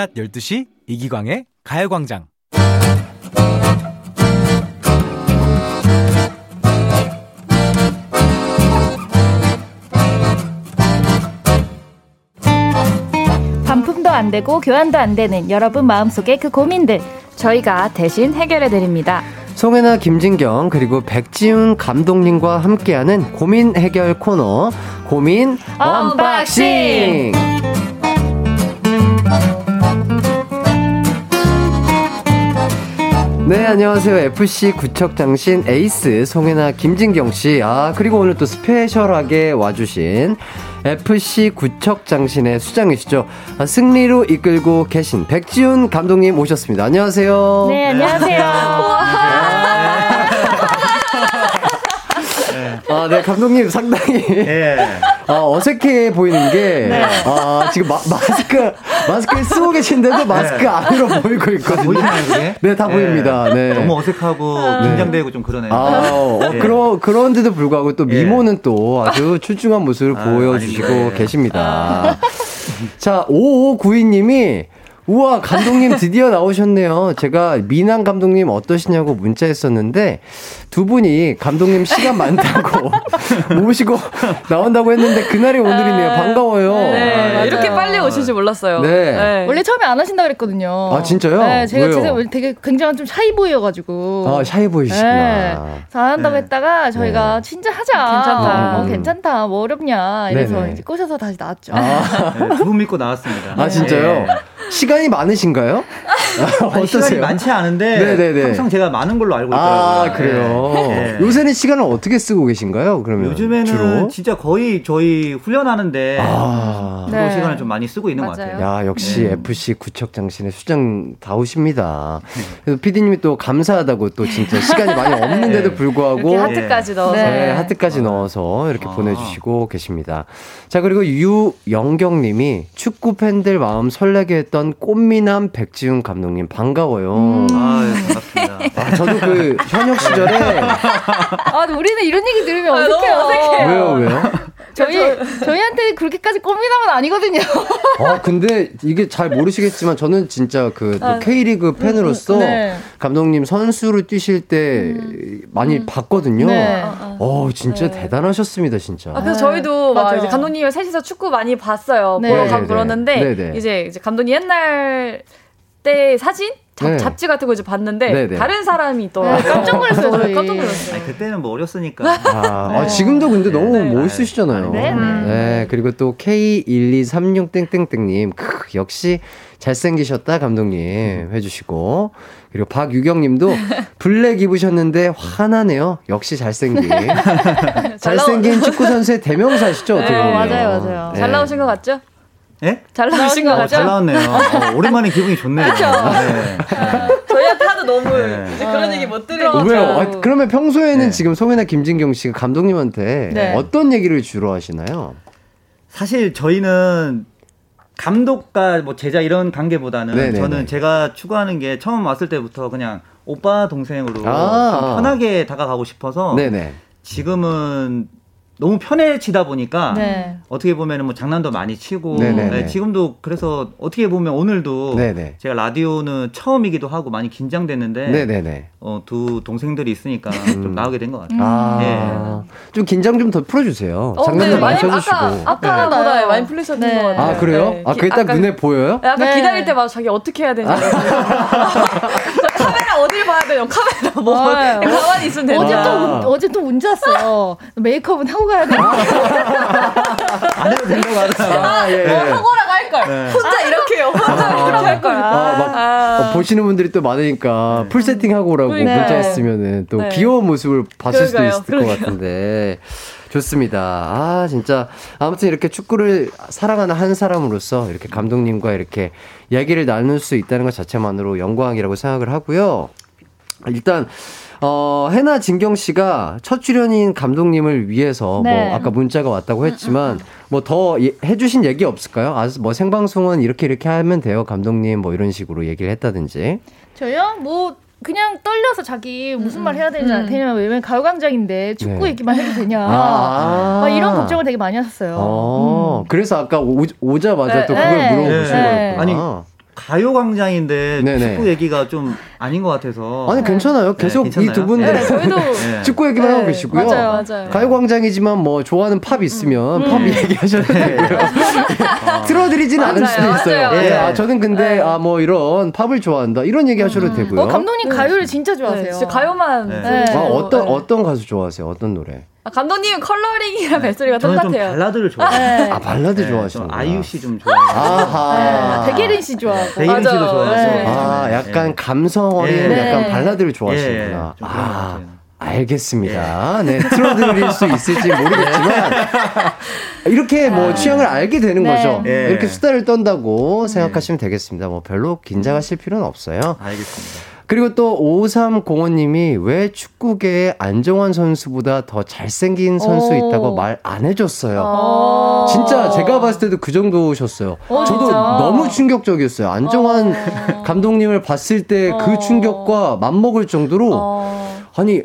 낮 12시 이기광의 가요광장.
반품도 안 되고 교환도 안 되는 여러분 마음속의 그 고민들 저희가 대신 해결해 드립니다.
송혜나, 김진경, 그리고 백지훈 감독님과 함께하는 고민 해결 코너, 고민 unboxing! 네, 안녕하세요. FC 구척장신 에이스 송해나 김진경 씨. 아, 그리고 오늘 또 스페셜하게 와주신 FC 구척장신의 수장이시죠. 아, 승리로 이끌고 계신 백지훈 감독님 오셨습니다. 안녕하세요.
네, 안녕하세요.
아, 네, 감독님 상당히
예.
아, 어색해 보이는 게 네. 아, 지금 마, 마스크 마스크를 쓰고 계신데도 마스크 네. 안으로 보이고 있거든요. 네, 다 네. 보입니다. 네.
너무 어색하고 긴장되고 좀 그러네요.
아, 어, 예. 그런 그런데도 불구하고 또 예. 미모는 또 아주 출중한 모습을 아, 보여주시고 아닙니다. 계십니다. 자, 5592님이 우와, 감독님 드디어 나오셨네요. 제가 미남 감독님 어떠시냐고 문자했었는데 두 분이 감독님 시간 많다고 모시고 나온다고 했는데 그날이 오늘이네요. 반가워요.
네, 네. 이렇게 빨리 오실 줄 몰랐어요.
네.
네. 원래 처음에 안 하신다 그랬거든요.
아, 진짜요?
네, 제가
왜요?
진짜 되게 굉장히 좀 샤이 보여가지고.
아, 샤이 보이시구나. 네.
안 한다고 네. 했다가 저희가 네. 진짜 하자.
괜찮다.
어, 괜찮다. 뭐 어렵냐. 이래서 이제 꼬셔서 다시 나왔죠. 아.
네, 두분 믿고 나왔습니다.
아, 진짜요? 시간이 많으신가요?
어떠세요? 시간이 많지 않은데 네네네. 항상 제가 많은 걸로 알고 있더라고요.
아, 그래요? 네. 요새는 시간을 어떻게 쓰고 계신가요? 그러면
요즘에는
주로?
진짜 거의 저희 훈련하는데 아. 그 네. 시간을 좀 많이 쓰고 있는 맞아요. 것 같아요.
야, 역시 네. FC 구척장신의 수장 다우십니다. 그래서 PD님이 또 감사하다고 또 진짜 시간이 많이 없는데도 불구하고
하트까지 넣어서
네, 하트까지 넣어서 이렇게 아. 보내주시고 계십니다. 자, 그리고 유영경님이 축구 팬들 마음 설레게 했던 꽃미남 백지훈 감독님 반가워요. 음.
아, 예, 반갑습니다.
아, 저도 그 현역 시절에
아, 우리는 이런 얘기 들으면 아, 어색해요. 어색해요.
왜요, 왜요?
저희 저희한테 그렇게까지 꽃미남은 아니거든요.
아 근데 이게 잘 모르시겠지만 저는 진짜 그 아, K리그 팬으로서 네. 감독님 선수로 뛰실 때 음. 많이 음. 봤거든요. 네. 어 진짜 네. 대단하셨습니다 진짜.
아, 그래서 저희도 막 이제 감독님이 셋이서 축구 많이 봤어요. 네. 보러 가고 그러는데 이제 이제 감독님 옛날 때 사진 잡, 네. 잡지 같은 거 이제 봤는데 네네. 다른 사람이 있더라고요.
네, 깜짝 놀랐어요. 저희.
깜짝 놀랐어요.
아니, 그때는 뭐 어렸으니까.
아, 네. 아 지금도 근데 너무 네. 멋있으시잖아요. 네, 네. 그리고 또 K1236땡땡땡님 역시 잘생기셨다 감독님 해주시고 그리고 박유경님도 블랙 입으셨는데 화나네요. 역시 잘생긴 잘생긴 축구 선수의 대명사시죠. 어떻게 보면.
맞아요, 맞아요. 잘 나오신 것 같죠?
예?
잘 나오신 거 어, 같죠?
잘 나왔네요. 어, 오랜만에 기분이 좋네요.
그렇죠. 네. 저희한테 하도 너무 네. 이제 그런 얘기 못 들으니까.
왜요? 아, 그러면 평소에는 네. 지금 송혜나 김진경 씨가 감독님한테 네. 어떤 얘기를 주로 하시나요?
사실 저희는 감독과 뭐 제자 이런 관계보다는 네네네. 저는 제가 추구하는 게 처음 왔을 때부터 그냥 오빠 동생으로 아~ 편하게 다가가고 싶어서 네네. 지금은 너무 편해지다 보니까 네. 어떻게 보면은 뭐 장난도 많이 치고 네, 지금도 그래서 어떻게 보면 오늘도 네네. 제가 라디오는 처음이기도 하고 많이 긴장됐는데 어, 두 동생들이 있으니까 음. 좀 나오게 된 것 같아요. 아~
네. 좀 긴장 좀 더 풀어주세요. 어, 장난도 네. 많이 쳐주시고.
아까 보다 많이 풀리셨던 것 같아요.
아 그래요? 아 그게 딱 눈에 보여요?
약간 기다릴 때마다 자기 어떻게 해야 되지? 카메라 어딜 봐야 돼요? 카메라 뭐 아, 가만히 있으면 되나?
어제 또 어제 또 왔어요. 메이크업은 하고 가야 돼.
안 해도 된다고 하더라고요.
아, 예. 어, 하고라고 할 걸. 네. 혼자 이렇게요. 혼자 아, 이렇게 할 걸.
아, 막 아. 어, 보시는 분들이 또 많으니까 풀 세팅 하고 오라고 네. 문자 했으면은 또 네. 귀여운 모습을 봤을 그러니까요. 수도 있을 그러니까요. 것 같은데. 좋습니다. 아, 진짜. 아무튼 이렇게 축구를 사랑하는 한 사람으로서 이렇게 감독님과 이렇게 이야기를 나눌 수 있다는 것 자체만으로 영광이라고 생각을 하고요. 일단, 어, 해나 진경 씨가 첫 출연인 감독님을 위해서 뭐 네. 뭐 아까 문자가 왔다고 했지만 뭐 더 해주신 얘기 없을까요? 아, 뭐 생방송은 이렇게 이렇게 하면 돼요, 감독님 뭐 이런 식으로 얘기를 했다든지.
저요? 뭐 그냥 떨려서 자기 무슨 말 해야 되냐, 음. 되냐, 왜냐면 가요광장인데 축구 네. 얘기만 해도 되냐. 아~ 이런 걱정을 되게 많이 하셨어요.
어, 음. 그래서 아까 오, 자마자 네, 또 그걸 네. 물어보신 네. 거예요.
아니, 가요광장인데 네네. 축구 얘기가 좀 아닌 것 같아서.
아니 괜찮아요. 네, 계속 네, 이 두 분들 네, 저희도 네. 축구 얘기만 하고 네, 계시고요.
맞아요, 맞아요.
가요광장이지만 뭐 좋아하는 팝 있으면 음. 팝 음. 얘기하셔도 돼요. 아. 틀어드리진 않을 수도 있어요. 맞아요, 예, 아, 저는 근데 아 뭐 이런 팝을 좋아한다 이런 얘기하셔도 음. 되고요.
어, 감독님 가요를 진짜 좋아하세요.
진짜 가요만.
아, 어떤 어떤 가수 좋아하세요? 어떤 노래?
아, 감독님은 컬러링이랑 벨소리가 똑같아요.
저는 발라드를 좋아해요.
네. 아 발라드 네, 좋아하시는
아이유 씨 좀 좋아해요. 아하.
네. 백예린 씨 좋아하고.
백예린 씨도 좋아하고. 네.
아 약간 감성 어린 네. 약간 발라드를 좋아하시는구나. 아. 알겠습니다. 네, 틀어드릴 수 있을지 모르겠지만, 이렇게 뭐 아. 취향을 알게 되는 네. 거죠. 네. 이렇게 수다를 떤다고 생각하시면 되겠습니다. 뭐 별로 긴장하실 필요는 없어요.
알겠습니다.
그리고 또 5305님이 왜 축구계에 안정환 선수보다 더 잘생긴 선수 있다고 말 안 해줬어요. 아. 진짜 제가 봤을 때도 그 정도셨어요. 오, 저도 진짜? 너무 충격적이었어요. 안정환 어. 감독님을 봤을 때그 어. 충격과 맞먹을 정도로 어. 아니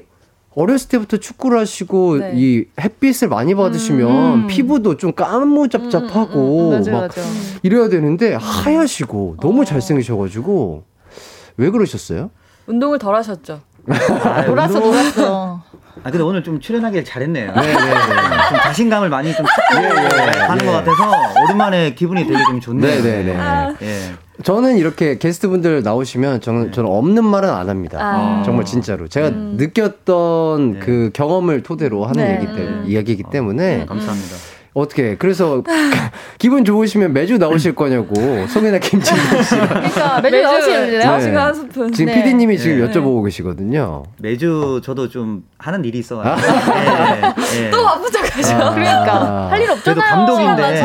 어렸을 때부터 축구를 하시고 네. 이 햇빛을 많이 받으시면 음. 피부도 좀 까무잡잡하고 음, 음, 음, 음. 맞아, 막 맞아. 이래야 되는데 하얗시고 너무 어. 잘생기셔가지고 왜 그러셨어요?
운동을 덜 하셨죠.
아, 놀았어, 놀았어.
아 근데 오늘 좀 출연하길 잘했네요. 네, 네, 네. 좀 자신감을 많이 좀 네, 네, 네, 하는 것 같아서 오랜만에 기분이 되게 좀 좋네요. 네, 네, 네. 아.
예. 저는 이렇게 게스트분들 나오시면 저는 저는 없는 말은 안 합니다. 아. 정말 진짜로 제가 음. 느꼈던 그 경험을 토대로 하는 얘기 때, 이야기이기 때문에
음, 감사합니다.
어떻게 그래서 기분 좋으시면 매주 나오실 거냐고 송혜나 김진경 씨.
그러니까 매주, 매주 나오실래요? 네.
한 스푼.
지금 네. PD님이 지금 네. 여쭤보고 계시거든요.
매주 저도 좀 하는 일이 있어가지고 네.
네. 또 바쁜 척하죠.
아, 그러니까 할 일 없잖아요.
그래도 감독인데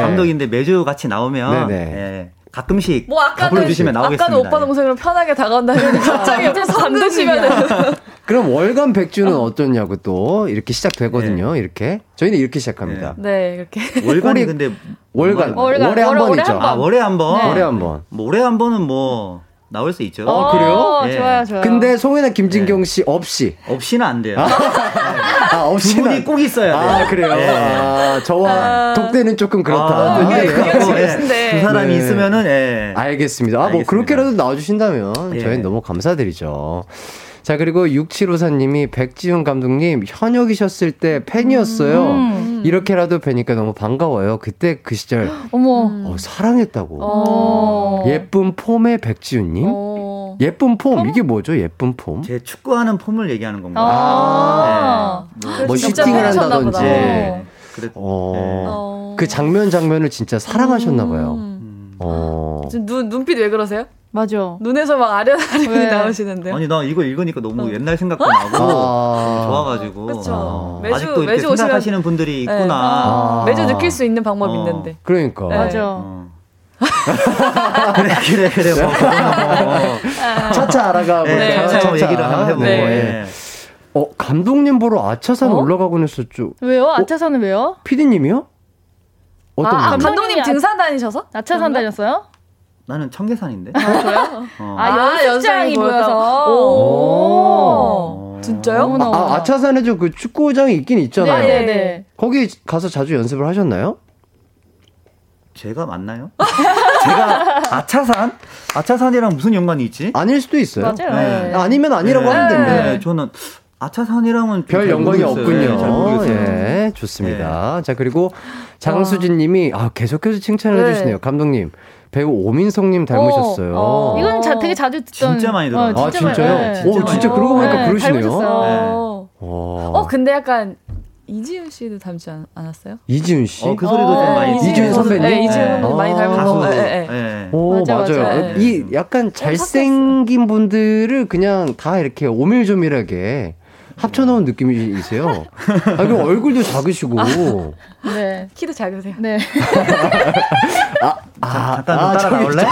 감독인데 매주 같이 나오면. 네. 가끔씩 뭐 아까는 주시면 나오겠습니다.
아까는 오빠 동생으로 편하게 다가온다 니 갑자기 또 감독이면
그럼 월간 백주는 어떠냐고 또 이렇게 시작되거든요. 네. 이렇게 저희는 이렇게 시작합니다.
네, 네 이렇게
월간이 근데
월간, 월간 월에 한 번이죠.
아 월에 한 번.
네. 월에 한 번.
뭐 월에 한 번은 뭐 나올 수 있죠.
어, 그래요?
네. 좋아요, 좋아요.
근데 송혜나 김진경 씨 없이
없이는 안 돼요. 아,
아 없이
두 분이 꼭 있어야 돼요.
아 그래요. 네. 아, 저와 아... 독대는 조금 그렇다. 아,
네, 네. 두 사람이 네. 있으면은 예.
알겠습니다. 아, 뭐 그렇게라도 나와 주신다면 예. 저희는 너무 감사드리죠. 자, 그리고 6754님이 백지훈 감독님 현역이셨을 때 팬이었어요. 음. 이렇게라도 뵈니까 너무 반가워요. 그때 그 시절 어머 어, 사랑했다고. 어. 예쁜 폼의 백지훈님. 어. 예쁜 폼 이게 뭐죠? 예쁜 폼?
제 축구하는 폼을 얘기하는 건가요?
아. 네. 뭐, 뭐 슈팅을 한다든지. 네. 그랬, 어. 네. 그 장면 장면을 진짜 사랑하셨나 봐요. 음.
어. 눈 눈빛 왜 그러세요?
맞아.
눈에서 막 아련아련이 나오시는데요.
아니 나 이거 읽으니까 너무 어. 옛날 생각도 나고 아~ 좋아가지고.
그렇죠.
매주 아직도 이렇게 매주 생각하시는 분들이 있구나. 네.
아~ 매주 느낄 수 있는 방법이 어. 있는데.
그러니까.
네. 맞아. 어.
그래 그래 그래 뭐, 뭐.
차차 알아가고
네, 차차, 차차 얘기를 한번 해보고. 네. 예.
어 감독님 보러 아차산 어? 올라가곤 했었죠.
왜요? 아차산은 왜요?
피디님이요?
어떤 아, 감독님 등산 다니셔서?
아차산 다녔어요?
나는 청계산인데.
아, 저요? 어.
아, 아 연습장이 보여서. 오.
오. 진짜요?
아, 아차산에 좀 그 축구장이 있긴 있잖아요.
네네. 네.
거기 가서 자주 연습을 하셨나요?
제가 맞나요? 제가 아차산? 아차산이랑 무슨 연관이 있지?
아닐 수도 있어요.
맞아요. 네.
네. 아니면 아니라고 네. 하면 됩니다.
네. 저는 아차산이랑은
별 연관이 없군요. 예, 좋습니다. 네. 자, 그리고 장수진 님이 아, 계속해서 칭찬을 네. 해주시네요. 감독님. 배우 오민성님 닮으셨어요. 어,
어. 이건 자, 되게 자주 듣던.
진짜 많이 들어요.
어, 아 진짜요? 네. 오 진짜 그러고 보니까 네, 그러시네요.
닮으셨어요. 어 근데 약간 이지훈 씨도 닮지 않, 았어요
이지훈 씨?
어, 그 소리도 좀 많이.
이지훈 선배님?
네, 이지훈 네. 많이 닮은 거. 네,
네. 오, 맞아, 맞아요. 맞아요. 이 약간 잘생긴 분들을 그냥 다 이렇게 오밀조밀하게 합쳐놓은 느낌이세요. 아, 그 얼굴도 작으시고.
네.
키도 작으세요.
네.
아, 아, 아, 따라 나올래?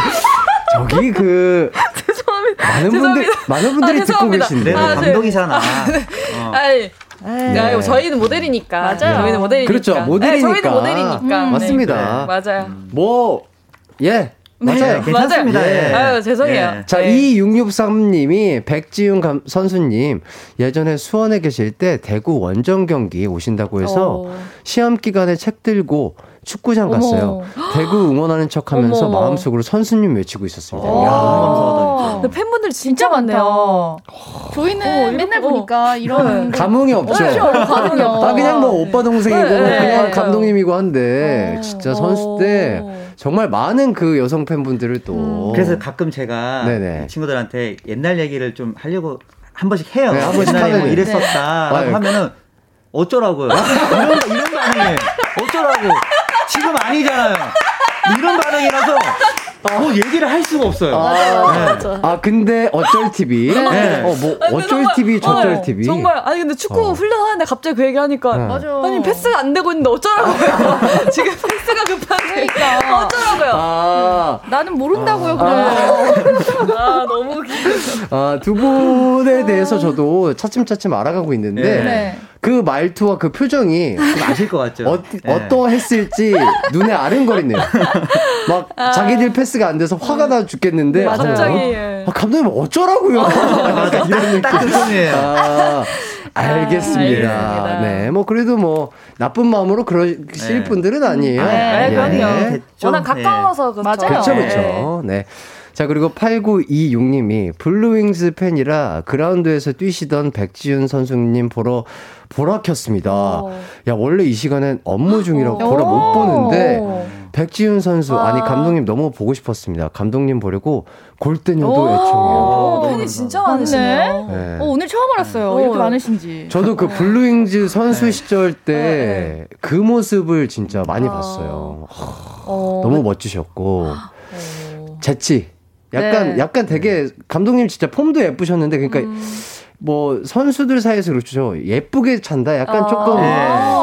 저기 그
죄송합니다.
많은 분들 많은 분들이 아, 듣고 계신데
아, 감독이잖아. 어.
아이. 네. 저희는 모델이니까. 맞아요. 저희는 모델이니까.
그렇죠. 모델이니까. 네,
저희는 모델이니까.
음, 맞습니다.
네, 맞아요.
뭐, 예.
네, 맞아요. 괜찮습니다.
예. 아유, 죄송해요. 예.
자, 네. 2663님이 백지윤 감, 선수님 예전에 수원에 계실 때 대구 원정 경기 오신다고 해서 오. 시험 기간에 책 들고 축구장 갔어요. 어머. 대구 응원하는 척 하면서 마음속으로 선수님 외치고 있었습니다. 야
감사하다. 팬분들 진짜 많네요.
저희는 어, 맨날 어. 보니까 이런
네. 감흥이 없죠. 아 그냥 뭐 오빠 동생이고 네, 뭐 그냥 네. 감독님이고 한데 어. 진짜 선수 때 정말 많은 그 여성 팬분들을 또 음.
그래서 가끔 제가 네네. 친구들한테 옛날 얘기를 좀 하려고 한 번씩 해요. 네, 한 번씩 옛날에 뭐 이랬었다라고 네. 하면은 어쩌라고요? 이런 이런 반응이에요. 어쩌라고? 지금 아니잖아요. 이런 반응이라서 뭐 얘기를 할 수가 없어요. 아,
네. 아 근데 어쩔 TV. 네. 어, 뭐 어쩔 정말, TV, 저쩔 어, TV.
정말 아니 근데 축구 어. 훈련하는데 갑자기 그 얘기하니까 네. 맞아. 아니 패스가 안 되고 있는데 어쩌라고요? 지금 패스가 급한데 그러니까. 어쩌라고요? 아.
나는 모른다고요. 그래.
아, 아 너무 웃기.
아두 분에 대해서 저도 차츰차츰 알아가고 있는데. 네. 그 말투와 그 표정이
아실 것 같죠.
어, 네. 어떠했을지 눈에 아른거리네요. 막 아. 자기들 패스가 안 돼서 화가 나 죽겠는데
맞아요. 갑자기
아, 감독님 어쩌라고요?
맞아, 이런 느낌. 딱 그이에요 아,
알겠습니다. 아, 네, 뭐 그래도 뭐 나쁜 마음으로 그러실 네. 분들은 아니에요.
네, 네. 그럼요. 워낙 가까워서
그렇죠. 맞아요. 그렇죠, 그렇죠. 네. 자, 그리고 8926님이 블루윙즈 팬이라 그라운드에서 뛰시던 백지훈 선수님 보러 보라 켰습니다. 어. 야, 원래 이 시간엔 업무 중이라고 보라 못 보는데 백지훈 선수 아니 감독님 너무 보고 싶었습니다. 감독님 보려고 골때녀도 애청해요.
팬이 진짜 많으시네요. 네.
어, 오늘 처음 알았어요. 이렇게 많으신지.
저도 그 블루윙즈 선수 네. 시절 때 그 네. 그 모습을 진짜 많이 아. 봤어요. 어. 너무 멋지셨고 어. 재치 약간 네. 약간 되게 감독님 진짜 폼도 예쁘셨는데 그러니까 음. 뭐 선수들 사이에서 그렇죠. 예쁘게 찬다. 약간 아~ 조금 네.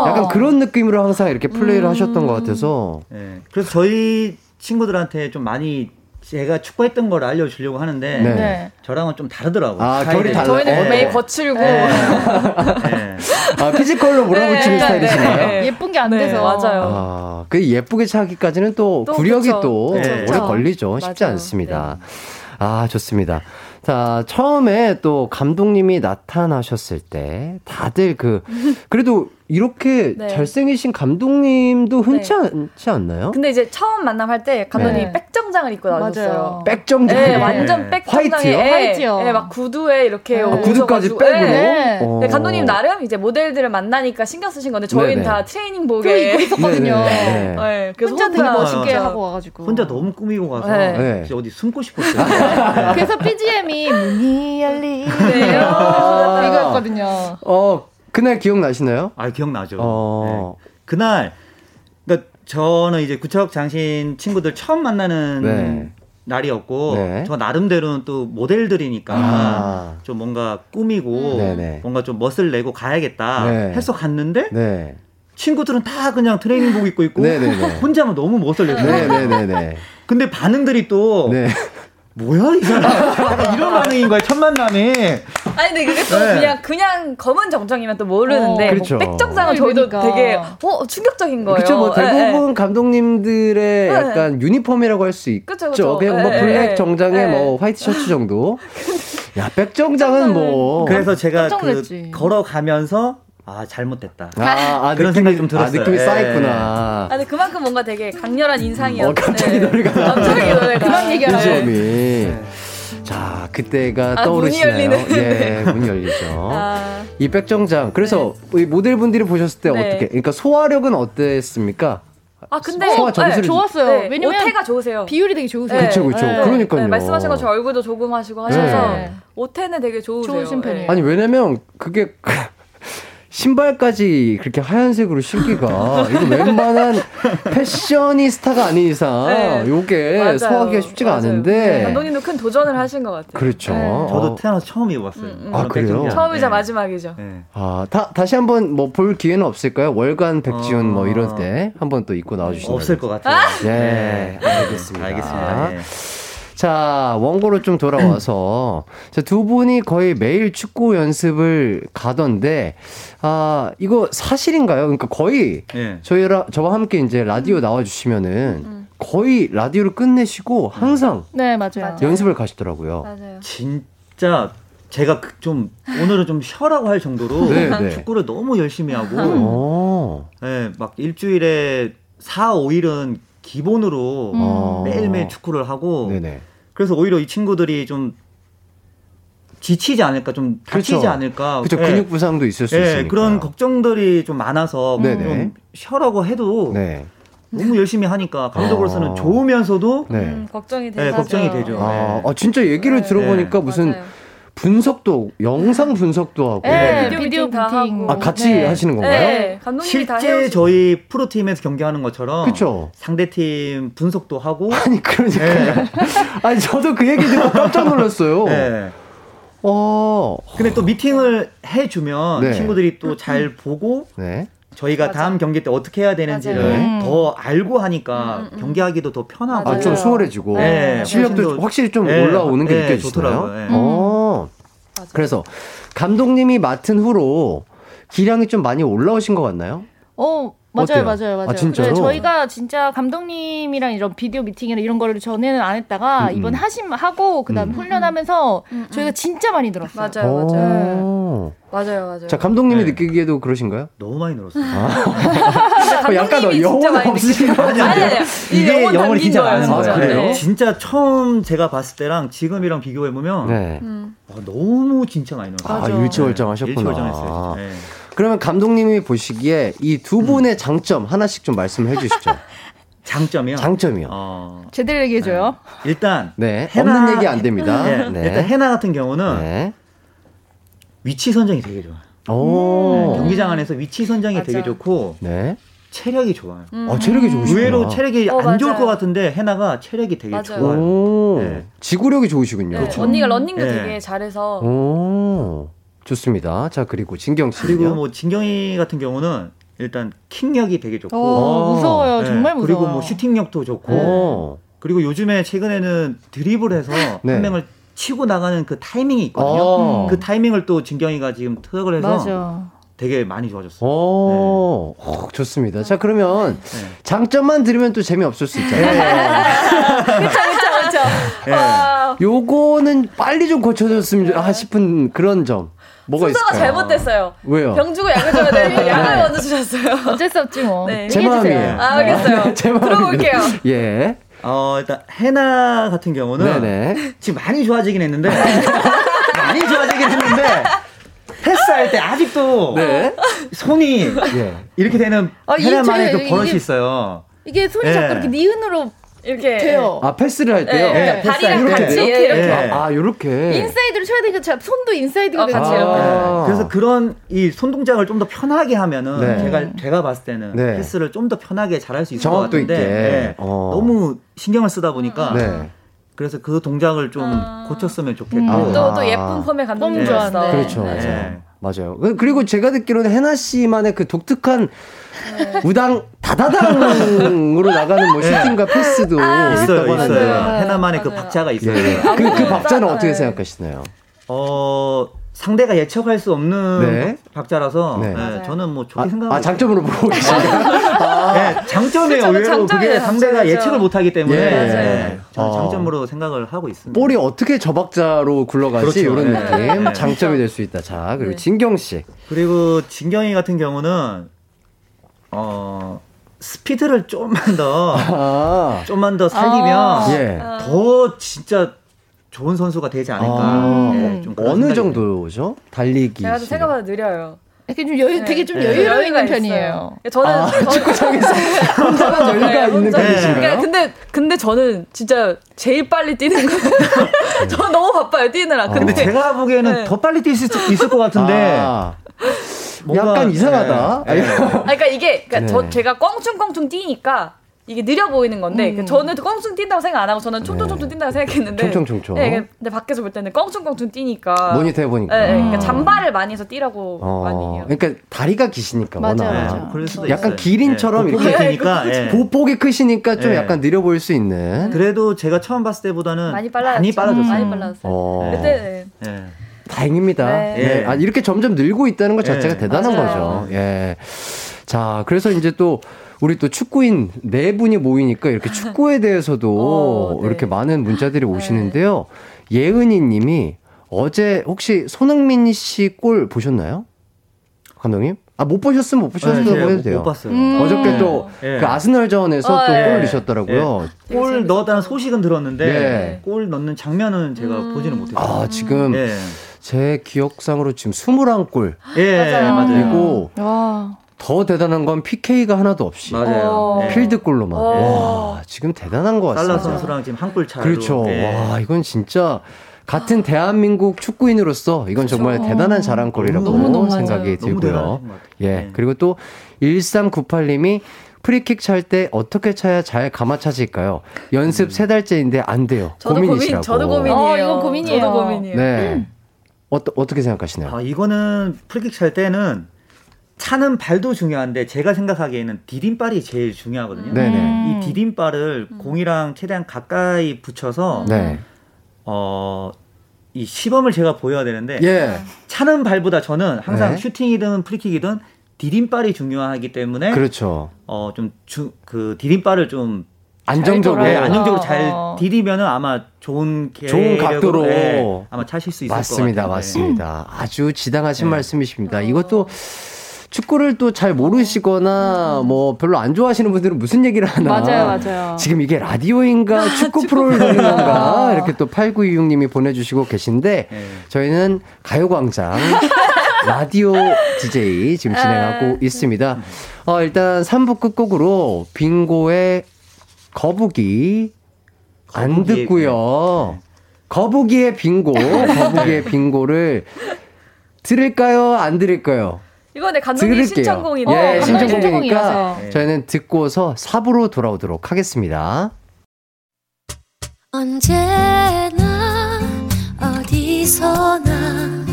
약간 그런 느낌으로 항상 이렇게 플레이를 음. 하셨던 것 같아서. 네.
그래서 저희 친구들한테 좀 많이 제가 축구했던 걸 알려주려고 하는데 네. 네. 저랑은 좀 다르더라고요.
아, 결이 달라.
저희는 네. 매일 거칠고. 네.
네. 아, 피지컬로 몰아붙이는 네. 스타일이신가요?
예쁜 게 안 돼서.
맞아요.
아, 그 예쁘게 차기까지는 또, 또 구력이 그쵸. 또 오래 걸리죠. 쉽지 맞아요. 않습니다. 아, 좋습니다. 자, 처음에 또 감독님이 나타나셨을 때 다들 그, 그래도 이렇게 네. 잘생기신 감독님도 흔치 네. 않지 않나요?
근데 이제 처음 만남할 때 감독님이 네. 백정장을 입고 나오셨어요.
백정장?
네, 완전 백정장에. 화이트요?
네.
네, 막 구두에 이렇게. 아,
구두까지 백으로? 네.
네. 감독님 나름 이제 모델들을 만나니까 신경 쓰신 건데 저희는 다 트레이닝복에
입고 있었거든요. 네. 그래서 혼자 되게 멋있게 하고 와가지고.
혼자 너무 꾸미고 가서 어디 숨고 싶었어요.
그래서 PGM이 문이 열리네요. 아. 이거였거든요.
어, 그날 기억나시나요?
아, 기억나죠. 어... 네. 그날, 그니까 저는 이제 구척 장신 친구들 처음 만나는 네. 날이었고, 네. 저 나름대로는 또 모델들이니까 아. 좀 뭔가 꾸미고, 네네. 네. 뭔가 좀 멋을 내고 가야겠다 네. 해서 갔는데, 네. 친구들은 다 그냥 트레이닝복 입고 있고. 혼자만 너무 멋을 내고. 근데 반응들이 또, 네. 뭐야 이 사람 이런 반응인 거야 첫 만남에
아니 근데 그게 또 네. 그냥 그냥 검은 정장이면 또 모르는데 어, 그렇죠. 뭐 백정장은 저희도 그러니까. 되게 어 충격적인 거예요.
그렇죠. 뭐 대부분 네. 감독님들의 네. 약간 유니폼이라고 할 수 있죠. 그쵸. 그냥 뭐 네. 블랙 정장에 뭐 화이트 셔츠 정도. 야 백정장은 뭐
그래서 제가 그 걸어가면서 아 잘못됐다. 아, 아 그런 느낌이, 생각이 좀 들었어요.
아, 느낌이
예.
쌓였구나.
아, 근데 그만큼 뭔가 되게 강렬한 인상이었어요. 어,
갑자기 노래가
갑자기 노래가
그만 얘기하네.
네. 자, 그때가 아, 떠오르시나요? 문이 예, 문이 열리죠. 아. 이 백정장. 그래서 네. 모델분들이 보셨을 때 네. 어떻게? 그러니까 소화력은 어땠습니까?
아 근데 소화
점수를 네, 좋았어요. 네,
왜냐면 오태가 좋으세요.
비율이 되게 좋으세요.
그렇죠, 그렇죠. 네, 그러니까요.
말씀하신 것처럼 얼굴도 조금 하시고 하셔서 오태는 되게 좋으세요.
좋으신 편이에요.
아니 왜냐면 그게 신발까지 그렇게 하얀색으로 신기가 이거 웬만한 패셔니스타가 아닌 이상 네. 요게 맞아요. 소화하기가 쉽지가 맞아요. 않은데 네.
감독님도 큰 도전을 하신 것 같아요.
그렇죠. 네.
저도 태어나서 처음 입어봤어요. 음,
음. 아 그래요?
처음이자 네. 마지막이죠.
네. 아 다, 다시 한번 뭐 볼 기회는 없을까요? 월간 백지훈 어... 뭐 이런 때 한번 또 입고 나와주시면
없을 것 같아요.
예, 알겠습니다.
알겠습니다. 예.
자, 원고로 좀 돌아와서. 자, 두 분이 거의 매일 축구 연습을 가던데, 아, 이거 사실인가요? 그러니까 거의 네. 저희랑, 저와 함께 이제 라디오 나와 주시면은 음. 거의 라디오를 끝내시고 항상.
네, 맞아요.
연습을 가시더라고요.
맞아요. 진짜 제가 그좀 오늘은 좀 쉬라고 할 정도로 네, 네. 축구를 너무 열심히 하고 네, 막 일주일에 4, 5일은 기본으로 음. 매일매일 축구를 하고 네네. 그래서 오히려 이 친구들이 좀 지치지 않을까, 좀 다치지 그렇죠. 않을까.
그렇죠. 근육 부상도 있을 수 네, 있으니까.
그런 걱정들이 좀 많아서 네네. 좀 쉬라고 해도 네. 너무 열심히 하니까 감독으로서는 아. 좋으면서도
네. 음, 걱정이 되죠. 네,
걱정이 되죠.
아, 아 진짜 얘기를 네. 들어보니까 무슨 맞아요. 분석도 영상 분석도 하고
네, 비디오 다 하고
아 같이 네. 하시는 건가요? 네,
감독님이 실제 저희 프로 팀에서 경기하는 것처럼 그쵸? 상대 팀 분석도 하고
아니 그러니까요. 네. 아니 저도 그 얘기 듣고 깜짝 놀랐어요. 네.
어. 근데 또 미팅을 해주면 네. 친구들이 또 잘 보고 네. 저희가 맞아. 다음 경기 때 어떻게 해야 되는지를 음. 더 알고 하니까 음, 음, 음. 경기하기도 더 편하고
아, 좀 수월해지고 네. 실력도 확실히 좀 네. 올라오는 게 네, 느껴지더라고요. 네. 어. 그래서 감독님이 맡은 후로 기량이 좀 많이 올라오신 것 같나요?
어, 맞아요, 어때요? 맞아요, 맞아요. 아, 진짜로? 네, 저희가 진짜 감독님이랑 이런 비디오 미팅이나 이런 거를 전에는 안 했다가 음, 음. 이번 하심 하고 그다음 음. 훈련하면서 음, 음. 저희가 진짜 많이 늘었어요.
맞아요, 맞아요. 맞아요, 맞아요.
자, 감독님이 네. 느끼기에도 그러신가요?
너무 많이 늘었어요. 아.
약간 영혼 없으신 거 아니에요? 아니, 아니,
이게 영혼이 진짜 많은 거예요. 그래요? 네. 진짜 처음 제가 봤을 때랑 지금이랑 비교해 보면 네. 아, 너무 진짜 많이 늘었어요.
아, 일치월장하셨구나. 네, 일치월장했어요. 네. 그러면 감독님이 보시기에 이 두 분의 음. 장점 하나씩 좀 말씀해 주시죠.
장점이요?
장점이요. 어...
제대로 얘기해줘요.
네. 일단
네 해나... 없는 얘기 안 됩니다.
네. 네. 일단 해나 같은 경우는 네. 위치 선정이 되게 좋아요. 오. 네, 경기장 안에서 위치 선정이 맞아. 되게 좋고 네. 체력이 좋아요.
음. 아, 체력이 좋으시구
의외로 체력이 어, 안 맞아요. 좋을 것 같은데 해나가 체력이 되게 맞아요. 좋아요.
네. 지구력이 좋으시군요.
그렇죠. 언니가 런닝도 되게 잘해서. 오.
좋습니다. 자 그리고 진경 씨
그리고 뭐 진경이 같은 경우는 일단 킥력이 되게 좋고
오, 무서워요. 네. 정말 무서워.
그리고 뭐 슈팅력도 좋고 오. 그리고 요즘에 최근에는 드리블해서 네. 한 명을 치고 나가는 그 타이밍이 있거든요. 오. 그 타이밍을 또 진경이가 지금 투석을 해서 맞아. 되게 많이 좋아졌어요. 오,
네. 오, 좋습니다. 자, 그러면 네. 장점만 들으면 또 재미없을 수 있잖아요.
그렇죠, 그렇죠, 그렇죠.
요거는 빨리 좀 고쳐줬으면 아, 싶은 그런 점. 뭐가
있을까요? 잘못됐어요.
왜요?
병 주고 약을 줘야 되는데 약을 네. 먼저 주셨어요.
어쩔 수 없지 뭐. 네.
제 마음이에요.
아, 알겠어요. 네, 제 들어볼게요.
예.
어, 일단 해나 같은 경우는 네네. 지금 많이 좋아지긴 했는데 많이 좋아지긴 했는데 패스할 때 아직도 네. 손이 예. 이렇게 되는 아, 해나만의 그 버릇이 있어요.
이게 손이 네. 자꾸 이렇게 니은으로 이렇게 돼요.
아 패스를 할 때요. 네,
네. 다리랑 같이 이렇게. 이렇게.
네. 아, 요렇게.
인사이드로 쳐야 되니까 제가 손도 인사이드가 어, 같이
아. 그래서 그런 이 손 동작을 좀 더 편하게 하면은 네. 제가 제가 봤을 때는 네. 패스를 좀 더 편하게 잘할 수 있을 것 같은데 네. 어. 너무 신경을 쓰다 보니까 네. 그래서 그 동작을 좀 아. 고쳤으면 좋겠고 음.
또, 또 예쁜 폼의 감독님 좋았어.
그렇죠, 맞아요. 맞아요. 그, 그리고 제가 듣기로는 해나 씨만의 그 독특한 네. 우당 다다당으로 나가는 뭐 슈팅과 패스도 아, 있다고 하는데
해나만의 그 박자가 있어요. 예.
그, 그 박자는 어떻게 생각하시나요?
어 상대가 예측할 수 없는 네. 박자라서 네. 네, 저는 뭐 좋게 아, 생각하고
아 장점으로 보고 계신가요?
아. 네, 장점이에요. 의외로 그게 상대가 예측을 못하기 때문에 예. 네, 저는 어. 장점으로 생각을 하고 있습니다.
볼이 어떻게 저 박자로 굴러가지 그렇죠. 이런 네. 느낌 네. 장점이 될 수 있다. 자 그리고 진경 씨
그리고 진경이 같은 경우는 어. 스피드를 좀만 더, 아. 좀만 더 살리면, 아. 예. 더 진짜 좋은 선수가 되지 않을까. 아, 네,
좀 어느 정도죠? 달리기.
제가 생각보다 느려요.
이렇게 좀 여유, 네. 되게 좀 네. 여유로운 있는 편이에요.
저는 아,
축구장에서 혼자만 여유가 네, 있는 편이신가요? 그러니까
근데 근데 저는 진짜 제일 빨리 뛰는 거. 저는 너무 바빠요 뛰느라.
아. 근데, 제가 보기에는 네. 더 빨리 뛸 수 있을 것 같은데. 아.
약간 이상하다.
네. 네. 그러니까 이게 그러니까 저 제가 껑충껑충 뛰니까 이게 느려 보이는 건데 음. 저는 껑충 뛴다고 생각 안 하고 저는 총총총총 네. 뛴다고 생각했는데
총총총총.
네, 근데 밖에서 볼 때는 껑충껑충 뛰니까
모니터 해보니까.
네, 그러니까 잠바를 많이 해서 뛰라고 어. 많이 해요.
그러니까 다리가 기시니까
맞아,
워낙
맞아.
그럴 수도
약간
있어요.
기린처럼
네,
이렇게
크니까 네.
보폭이 크시니까 좀 약간 느려 보일 수 있는.
그래도 제가 처음 봤을 때보다는
많이 빨라
많이 빨라졌어요.
많이 빨라졌어요. 어. 그때
네.
다행입니다. 네. 예. 아, 이렇게 점점 늘고 있다는 것 자체가 네. 대단한 맞아요. 거죠. 예. 자, 그래서 이제 또 우리 또 축구인 네 분이 모이니까 이렇게 축구에 대해서도 어, 네. 이렇게 많은 문자들이 네. 오시는데요. 예은이 님이 어제 혹시 손흥민 씨 골 보셨나요? 감독님? 아, 못 보셨으면 못 보셨다고 네, 해도 돼요.
못 봤어요. 음.
어저께 또그 네. 아스널전에서 어, 또골 네. 넣으셨더라고요.
네. 골 넣었다는 소식은 들었는데 네. 골 넣는 장면은 제가 음. 보지는 못했어요.
아, 지금 제 기억상으로 지금 21골.
예, 맞아요. 맞아요.
그리고 와. 더 대단한 건 PK가 하나도 없이
맞아요.
네. 필드골로만. 와, 지금 대단한 것 같습니다.
살라 선수랑 지금 한 골 차로.
그렇죠. 네. 와, 이건 진짜 같은 대한민국 축구인으로서 이건 그렇죠. 정말 대단한 자랑거리라고 너무, 너무 생각이 들고요. 예. 네. 그리고 또 1398님이 프리킥 찰 때 어떻게 차야 잘 감아 차질까요? 연습 음. 세 달째인데 안 돼요. 저도 고민이시라고. 고민,
저도 고민이에요. 어, 이건 고민이에요. 저도 고민이에요.
네. 음. 어, 어떻게 생각하시나요?
아, 이거는 프리킥 찰 때는 차는 발도 중요한데 제가 생각하기에는 디딤발이 제일 중요하거든요. 네네. 이 디딤발을 음. 공이랑 최대한 가까이 붙여서 네. 어, 이 시범을 제가 보여야 되는데 예. 차는 발보다 저는 항상 네. 슈팅이든 프리킥이든 디딤발이 중요하기 때문에
그렇죠.
어좀그 디딤발을 좀
안정적으로 네,
안정적으로 잘 어. 디디면은 아마 좋은
좋은 각도로
네, 아마 차실 수 있을
맞습니다,
것 같아요.
맞습니다. 아주 지당하신 네. 말씀이십니다. 이것도 축구를 또 잘 모르시거나 뭐 별로 안 좋아하시는 분들은 무슨 얘기를 하나.
맞아요, 맞아요.
지금 이게 라디오인가 축구 프로를 보는 건가 이렇게 또 8926님이 보내주시고 계신데 네. 저희는 가요광장 라디오 DJ 지금 진행하고 네. 있습니다. 어, 일단 3부 끝곡으로 빙고의 거북이 안 듣고요. 네. 거북이의 빙고, 거북이의 빙고를 들을까요? 안 들을까요?
이거네 감독님 신청곡이네.
예, 어, 신청곡이니까 네. 저희는 듣고서 4부로 돌아오도록 하겠습니다. 언제나 어디서나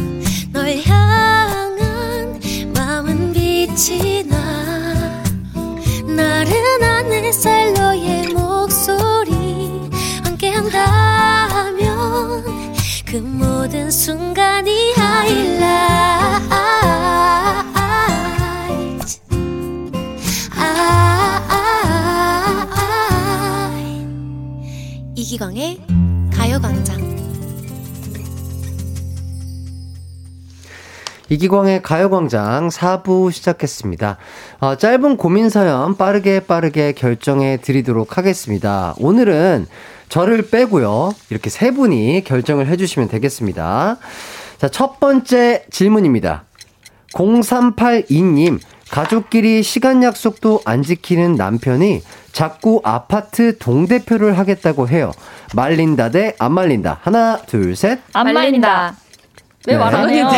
널 향한 마음은 빛이 나 나른한 햇살 너의 목소리 함께한다면 그 모든 순간이 하이라 이기광의 가요광장 이기광의 가요광장 4부 시작했습니다. 어, 짧은 고민 사연 빠르게 빠르게 결정해 드리도록 하겠습니다. 오늘은 저를 빼고요. 이렇게 세 분이 결정을 해주시면 되겠습니다. 자, 첫 번째 질문입니다. 0382님, 가족끼리 시간 약속도 안 지키는 남편이 자꾸 아파트 동대표를 하겠다고 해요. 말린다 대 안 말린다. 하나, 둘, 셋.
안 말린다. 왜 말안 해요?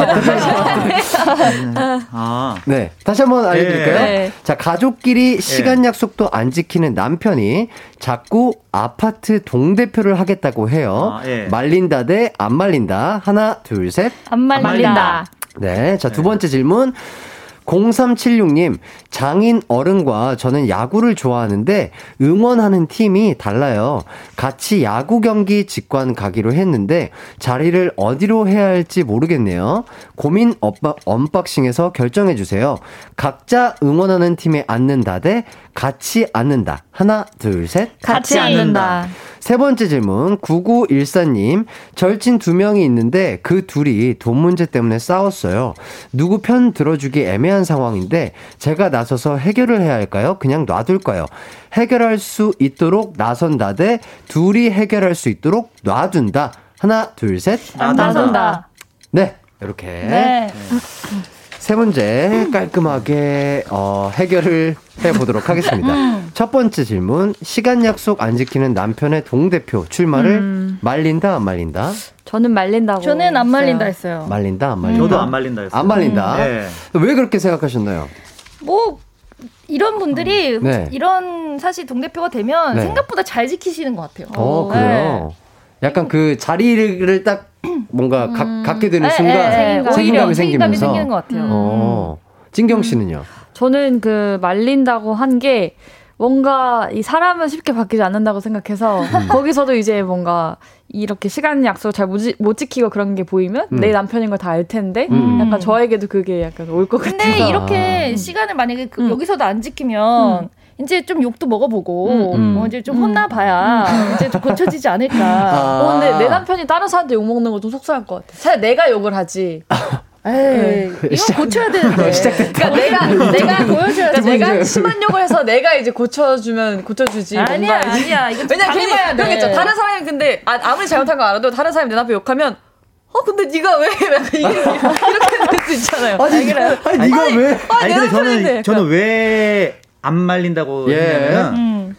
아. 네. 다시 한번 알려드릴까요? 네. 자, 가족끼리 시간 약속도 안 지키는 남편이 자꾸 아파트 동대표를 하겠다고 해요. 아, 예. 말린다 대 안 말린다. 하나, 둘, 셋.
안 말린다.
네. 자, 두 번째 질문. 0376님, 장인 어른과 저는 야구를 좋아하는데 응원하는 팀이 달라요. 같이 야구 경기 직관 가기로 했는데 자리를 어디로 해야 할지 모르겠네요. 고민 언박싱에서 결정해주세요. 각자 응원하는 팀에 앉는다 대 같이 앉는다. 하나, 둘, 셋.
같이 앉는다.
세 번째 질문, 9914님. 절친 두 명이 있는데 그 둘이 돈 문제 때문에 싸웠어요. 누구 편 들어주기 애매한 상황인데 제가 나서서 해결을 해야 할까요? 그냥 놔둘까요? 해결할 수 있도록 나선다 대 둘이 해결할 수 있도록 놔둔다. 하나, 둘, 셋.
나선다.
네. 이렇게. 네. 세 문제 깔끔하게 어, 해결을 해보도록 하겠습니다. 음. 첫 번째 질문. 시간 약속 안 지키는 남편의 동대표 출마를 음. 말린다, 안 말린다?
저는 말린다고.
저는 안 말린다 했어요.
말린다, 안 말린다?
저도 안 말린다 했어요.
안 말린다? 음. 네. 왜 그렇게 생각하셨나요?
뭐, 이런 분들이 음. 네. 이런 사실 동대표가 되면 네. 생각보다 잘 지키시는 것 같아요.
어, 그래요? 네. 약간 그 자리를 딱 뭔가 음. 가, 갖게 되는 네, 순간 네, 네. 책임감이 생기면서
생기는 것 같아요. 음. 어.
진경 씨는요?
저는 그 말린다고 한 게 뭔가 이 사람은 쉽게 바뀌지 않는다고 생각해서 음. 거기서도 이제 뭔가 이렇게 시간 약속 잘못 못 지키고 그런 게 보이면 음. 내 남편인 걸 다 알 텐데 음. 약간 저에게도 그게 약간 올 것 같아서
근데 이렇게 아. 시간을 만약에 그 음. 여기서도 안 지키면 음. 이제 좀 욕도 먹어보고 음, 어, 이제 좀 혼나봐야 이제 좀 고쳐지지 않을까. 아.
어, 근데 내 남편이 다른 사람한테 욕 먹는 거 좀 속상할 것 같아. 차라리 내가 욕을 하지.
에이, 네. 이거 고쳐야 되는데.
시작됐다. 그러니까 내가 내가 보여줘야 돼. 내가 심한 욕을 해서 내가 이제 고쳐주면 고쳐주지.
아니야, 아니야. 이거 왜냐 괜히
그러겠죠. 다른 사람이 근데 아, 무리 잘못한 거 알아도 다른 사람이 내 앞에 욕하면 어 근데 네가 왜 이게 이렇게 될 수 있잖아요.
아니, 아니, 그래. 아니 네가 아니, 왜?
아니, 아니 근데 저는 저는 왜 안 말린다고 예. 했냐면 음.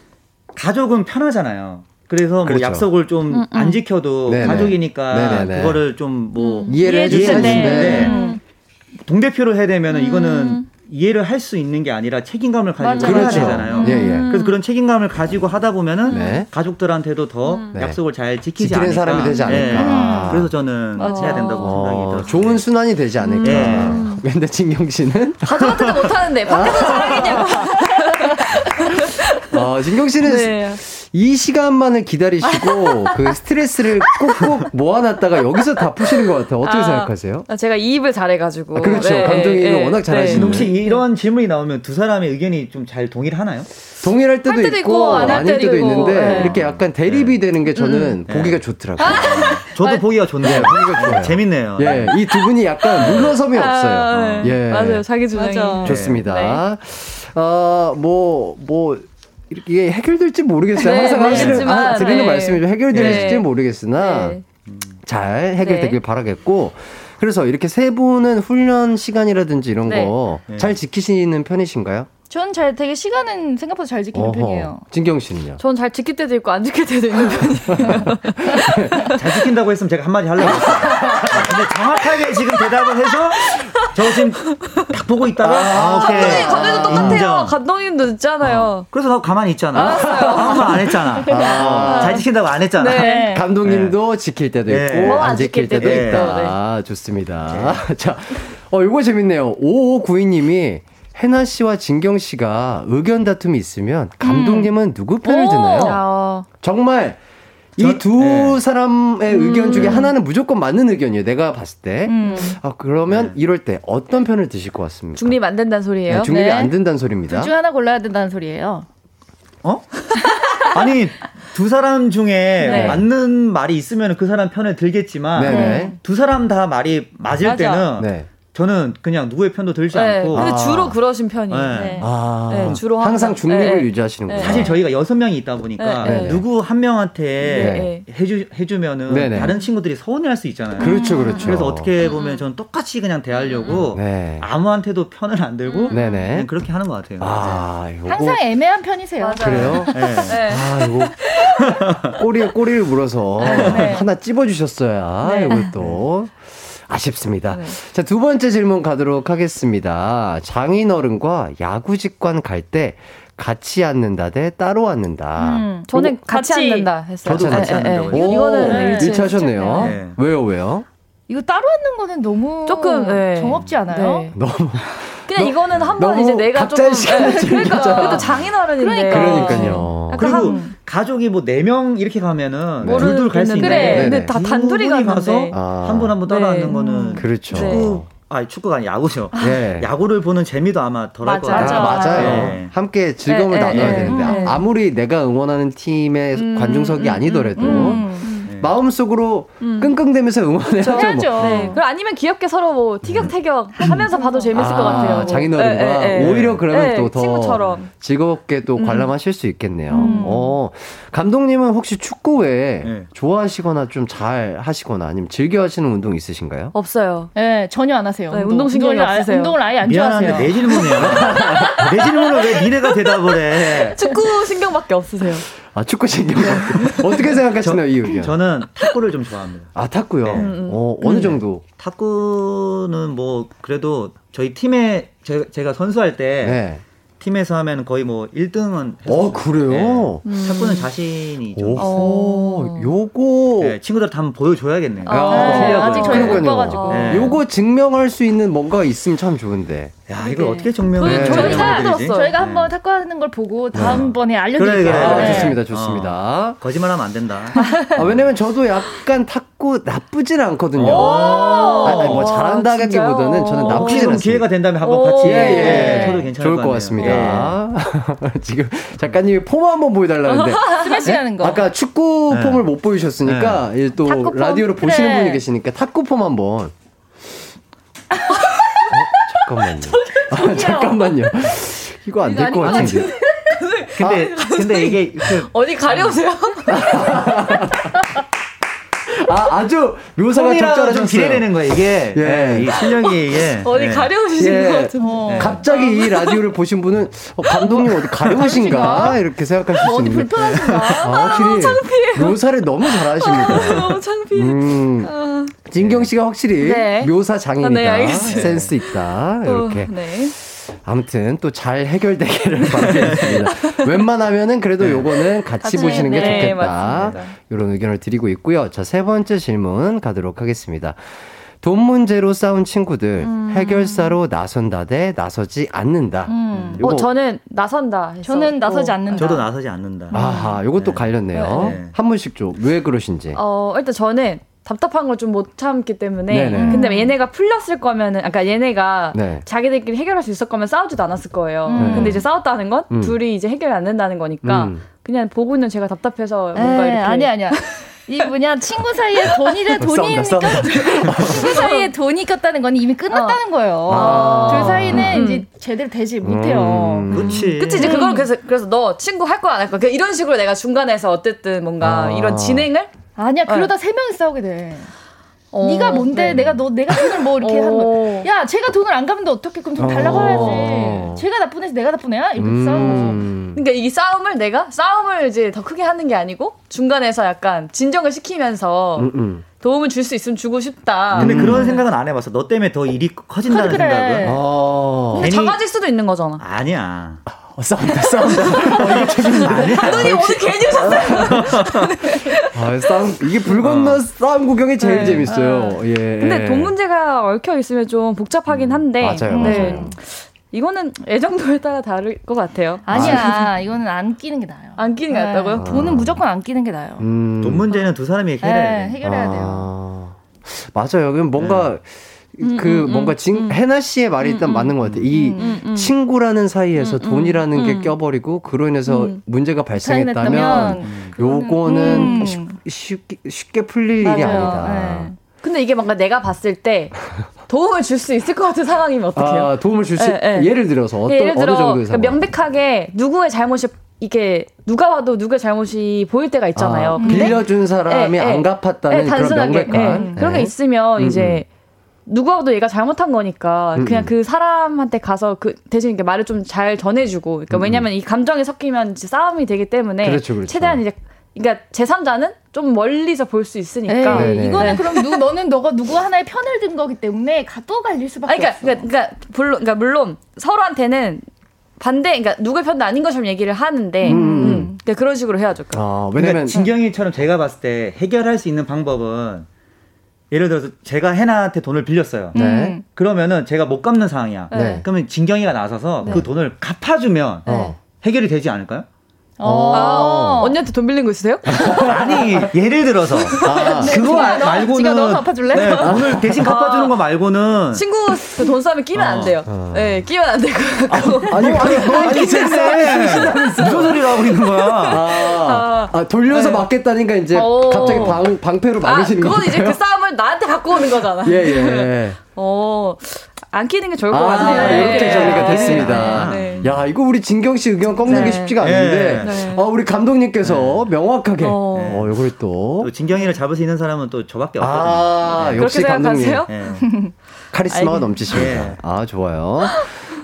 가족은 편하잖아요. 그래서 뭐 그렇죠. 약속을 좀안 음, 음. 지켜도 네네. 가족이니까 네네네. 그거를 좀뭐
음. 이해를 해주시는데
음. 동대표를 해야 되면 은 이거는 음. 이해를 할 수 있는 게 아니라 책임감을 가지고 맞아. 해야 그렇죠. 되잖아요. 예, 예. 그래서 그런 책임감을 가지고 하다 보면은 네. 가족들한테도 더 음. 약속을 잘 지키지 않을까.
사람이 되지 않을까. 네.
음. 그래서 저는 맞아. 해야 된다고 어, 생각이 들어요.
좋은 순환이 되지 않을까. 음. 근데 진경 씨는
가족한테도 못하는데 밖에서 잘하겠냐고.
어, 진경 씨는 네. 이 시간만을 기다리시고 그 스트레스를 꼭꼭 모아놨다가 여기서 다 푸시는 것 같아요. 어떻게 아, 생각하세요?
아, 제가 이입을 잘해가지고.
아, 그렇죠. 네, 감독이 네, 워낙 잘하시는. 네.
혹시 이런 질문이 나오면 두 사람의 의견이 좀 잘 동일하나요?
동일할 때도, 때도 있고, 아닐 때도, 때도 있는데 네. 이렇게 약간 대립이 네. 되는 게 저는 음. 보기가 좋더라고요. 아,
저도 보기가 좋네요. 보기가 좋아요. 재밌네요.
예, 이 두 분이 약간 물러섬이 아, 없어요. 예,
맞아요. 자기 주장이
좋습니다. 어, 뭐, 뭐, 이게 해결될지 모르겠어요. 네, 항상 하시는, 아, 드리는 네. 말씀이 해결될지 네. 모르겠으나 네. 잘 해결되길 네. 바라겠고 그래서 이렇게 세 분은 훈련 시간이라든지 이런 네. 거잘 지키시는 편이신가요?
전잘 되게 시간은 생각보다 잘 지키는 어허. 편이에요.
진경 씨는요?
전 잘 지킬 때도 있고 안 지킬 때도 있는 편이에요.
잘 지킨다고 했으면 제가 한마디 하려고 했어요. 근데 정확하게 지금 대답을 해서 저 지금 딱 보고 있다가 아,
아 오케이. 감독님 도 똑같아요. 인정. 감독님도 있잖아요. 어.
그래서 나 가만히 있잖아. 아무 말 안 했잖아. 아. 잘 지킨다고 안 했잖아. 네.
감독님도 네. 지킬 때도 있고 네. 안 지킬 때도, 때도 있다. 네. 좋습니다. 네. 자, 어 이거 재밌네요. 5592님이 해나 씨와 진경 씨가 의견 다툼이 있으면 감독님은 음. 누구 편을 드나요? 어. 정말 이두 네. 사람의 음. 의견 중에 하나는 무조건 맞는 의견이에요. 내가 봤을 때. 음. 아, 그러면 네. 이럴 때 어떤 편을 드실 것 같습니까?
중립 안 된다는 소리예요. 네,
중립이 네. 안 된다는 소리입니다.
둘 중 하나 골라야 된다는 소리예요.
어? 아니 두 사람 중에 네. 맞는 말이 있으면 그 사람 편을 들겠지만 네네. 두 사람 다 말이 맞을 맞아. 때는 네. 저는 그냥 누구의 편도 들지 네, 않고.
근데 아. 주로 그러신 편이에요. 네. 네.
아. 네, 주로 항상, 중립을 네. 유지하시는 거예요.
사실 저희가 여섯 명이 있다 보니까 네. 누구 한 명한테 해주 해주면은 네네. 다른 친구들이 서운해할 수 있잖아요.
그렇죠, 그렇죠.
그래서 어떻게 보면 저는 똑같이 그냥 대하려고 아무한테도 편을 안 들고 그냥 그렇게 하는 것 같아요.
아,
요거... 항상 애매한 편이세요.
맞아요. 그래요? 네. 아, 이거 꼬리에 꼬리를 물어서 하나 찝어주셨어야 이것도. 아쉽습니다. 네. 자, 두 번째 질문 가도록 하겠습니다. 장인어른과 야구 직관 갈 때 같이 앉는다 대 따로 앉는다. 음,
저는 같이, 같이, 앉는다 했어요.
저도 같이 네, 네, 앉는다고.
네, 이거는 일치하셨네요. 네. 왜요, 왜요?
이거 따로 앉는 거는 너무 조금 네. 정없지 않아요?
너무
그냥 이거는 한 번 이제 내가 조금
네,
그러니까 그래도 장인어른인데
그러니까. 그러니까요.
그리고 한, 가족이 뭐 네 명 이렇게 가면은 네. 둘둘 갈 수 있는데 그래.
근데 다 단둘이 가서
한 분 한 분 따라 앉는 거는
그렇죠.
축구 아 축구가 아니 야구죠. 네. 야구를 보는 재미도 아마 덜할 것 같아요.
아, 맞아요. 네. 함께 즐거움을 네, 나눠야 되는데 아무리 내가 응원하는 팀의 음, 관중석이 음, 아니더라도 음, 마음속으로 음. 끙끙대면서 응원해야죠. 뭐.
네. 그리고 아니면 귀엽게 서로 뭐 티격태격 음. 하면서 봐도 재밌을 아, 것 같아요.
장인어른과 네, 네, 오히려 그러면 또 더 즐겁게 또 음. 관람하실 수 있겠네요. 음. 어, 감독님은 혹시 축구 외에 네. 좋아하시거나 좀 잘 하시거나 아니면 즐겨 하시는 운동 있으신가요?
없어요.
네, 전혀 안 하세요.
네, 운동 신경이 없으세요.
운동을 아예 안
미안한데
좋아하세요.
내 질문이야. 내 질문을 왜 니네가 대답을 해?
축구 신경밖에 없으세요.
아, 축구 신경 어떻게 생각하시나요, 이 의견?
저는 탁구를 좀 좋아합니다.
아, 탁구요? 네. 어, 어느 음. 정도?
탁구는 뭐, 그래도 저희 팀에 제, 제가 선수할 때, 네. 팀에서 하면 거의 뭐 1등은
어 그래요?
네. 탁구는 자신이 좀
오, 요거
네, 친구들한테 한번 보여줘야겠네요.
아, 네, 아직 저희 못 봐가지고.
네. 요거 증명할 수 있는 뭔가 있으면 참 좋은데.
야 이걸 네. 어떻게 증명해?
저희가 네. 저희가 한번 탁구하는 걸 보고 다음번에 알려드릴게요. 그래, 그래.
아, 좋습니다, 좋습니다. 어,
거짓말하면 안 된다.
아, 왜냐면 저도 약간 탁구 나쁘진 않거든요. 아니, 뭐 잘한다기보다는 저는 나쁘진 않습니다.
기회가 된다면 한번 같이
예, 예. 저도 괜찮을 좋을 것, 것 같습니다. 예. 지금 작가님이 폼 한번 보여달라는데
스매시하는 거.
아까 축구 네. 폼을 못 보여주셨으니까 네. 또 라디오로 그래. 보시는 분이 계시니까 탁구 폼 한번. 잠깐만요. 아, 잠깐만요. 이거 안 될 것 같은데.
근데 아, 근데 이게 그,
어디 가려우세요?
아, 아주 묘사가 적절하셨어요.
기대되는 거예요, 이게. 예. 네, 이 실력이, 이게.
어디 예. 가려우신 예. 것 같은데. 어.
갑자기 이 라디오를 보신 분은, 어, 감독님 어디 가려우신가? 이렇게 생각하실 수 있는데.
어디 불편하신가? 아,
확실히. 아, 묘사를 너무 잘하십니다.
아, 너무 창피해. 음, 아.
진경 씨가 확실히 네. 묘사 장인이다. 아, 네, 센스 있다. 이렇게. 어, 네. 아무튼 또 잘 해결되기를 바라겠습니다. 웬만하면은 그래도 네. 요거는 같이 보시는 게 네, 좋겠다. 네, 이런 의견을 드리고 있고요. 자, 세 번째 질문 가도록 하겠습니다. 돈 문제로 싸운 친구들 음. 해결사로 나선다 대 나서지 않는다. 음.
어, 저는 나선다.
해서. 저는 나서지 않는다.
저도 나서지 않는다.
아하, 요것도 네. 갈렸네요. 네. 한 분씩 좀 왜 그러신지.
어, 일단 저는 답답한 걸 좀 못 참기 때문에 네네. 근데 얘네가 풀렸을 거면은 아까 얘네가 네. 자기들끼리 해결할 수 있을 거면 싸우지도 않았을 거예요. 음. 근데 이제 싸웠다는 건 음. 둘이 이제 해결이 안 된다는 거니까 음. 그냥 보고 있는 제가 답답해서 뭔가 이렇게
아니 아니야. 이 뭐냐 친구 사이에 돈이래 돈이니까 친구 사이에 돈이 꼈다는 건 이미 끝났다는 어. 거예요. 아. 둘 사이는 음. 이제 제대로 되지 못해요.
음. 그렇지.
그치 이제 그걸 그래서 그래서 너 친구 할 거야 안 할 거야 이런 식으로 내가 중간에서 어쨌든 뭔가 아. 이런 진행을
아니야 그러다 어. 세 명이 싸우게 돼. 어, 네가 뭔데 네. 내가 너 내가 돈을 뭐 이렇게 어. 하는 거. 야 제가 돈을 안 갚는데 어떻게 그럼 돈 달라고 어. 해야지. 제가 나쁜 애지 내가 나쁜 애야 이렇게 음. 싸우는 거죠.
그러니까 이 싸움을 내가 싸움을 이제 더 크게 하는 게 아니고 중간에서 약간 진정을 시키면서 음, 음. 도움을 줄 수 있으면 주고 싶다.
근데 음. 그런 생각은 안 해봤어. 너 때문에 더 일이 커진다는 그래. 생각은. 어.
근데. 작아질 수도 있는 거잖아.
아니야.
어, 싸움다, 싸움다. 어, 이게
재밌는데. 감독님 오늘 괜히 오셨어요.
아, 싸움, 이게 불 건너 어. 싸움 구경이 제일 네. 재밌어요. 아. 예.
근데 돈 문제가 얽혀 있으면 좀 복잡하긴 한데.
맞아요, 네. 맞아요.
이거는 애정도에 따라 다를 것 같아요.
아니야, 아. 이거는 안 끼는 게 나아요.
안 끼는 게 네. 낫다고요?
돈은 무조건 안 끼는 게 나아요.
음. 돈 문제는 두 사람이 해결해야
네, 해결해야 돼요. 아.
맞아요. 그럼 뭔가 음, 그 음, 뭔가 진, 음. 해나 씨의 말이 일단 맞는 것 같아요. 이 친구라는 사이에서 돈이라는 게 껴버리고 그로 인해서 문제가 발생했다면 요거는 쉽게, 쉽게 풀릴 맞아요. 일이 아니다. 네.
근데 이게 뭔가 내가 봤을 때 도움을 줄 수 있을 것 같은 상황이면 어떡해요?
아, 도움을 줄 수, 네, 네. 예를 들어서 어떤, 예를 들어, 어느 정도의 상황?
그러니까 명백하게 누구의 잘못이 이게 누가 와도 누구의 잘못이 보일 때가 있잖아요. 아,
빌려준 사람이 네, 안 갚았다는 그런 명백한
그런 게 있으면 음, 이제 음. 누가 와도 얘가 잘못한 거니까 음, 그냥 그 사람한테 가서 그 대신 이렇게 말을 좀 잘 전해주고 그러니까 왜냐면 이 감정이 섞이면 이제 싸움이 되기 때문에
그렇죠, 그렇죠.
최대한 이제 그러니까 제3자는 좀 멀리서 볼 수 있으니까.
에이, 이거는 네. 그럼 누, 너는 너가 누구 하나의 편을 든 거기 때문에 또 갈릴 수밖에
그러니까, 없어. 그러니까, 그러니까, 물론, 그러니까 물론 서로한테는 반대, 그러니까 누굴 편도 아닌 것처럼 얘기를 하는데, 음. 음. 그러니까 그런 식으로 해야죠.
아, 왜냐면 그러니까 진경이처럼 제가 봤을 때 해결할 수 있는 방법은 예를 들어서 제가 해나한테 돈을 빌렸어요. 네. 그러면은 제가 못 갚는 상황이야. 네. 그러면 진경이가 나서서 네. 그 돈을 갚아주면 네. 해결이 되지 않을까요?
어. 아, 언니한테 돈 빌린 거 있으세요?
아니 예를 들어서 아, 그거 말고는
너 갚아줄래?
네, 돈을 대신 갚아주는 거 말고는
친구 그돈 싸움에 끼면 안 돼요. 어. 네, 끼면 안 되고.
아, 아니 아니 아니
쎄 무슨 소리를 하고 있는 거야?
아, 아 돌려서 네. 맞겠다니까 이제 어. 갑자기 방 방패로 막으시는 거예요?
그건 이제 그 싸움을 나한테 갖고 오는 거잖아.
예 예.
어. 안 끼는 게 좋을 것 아, 같네요.
이렇게 네. 정리가 됐습니다. 네. 야, 이거 우리 진경 씨 의견 꺾는 네. 게 쉽지가 않은데, 네. 어, 우리 감독님께서 네. 명확하게, 어, 어 이걸 또.
또 진경이를 잡을 수 있는 사람은 또 저밖에 없거든요.
아, 역시 감독님. 카리스마가 넘치십니다. 아, 좋아요.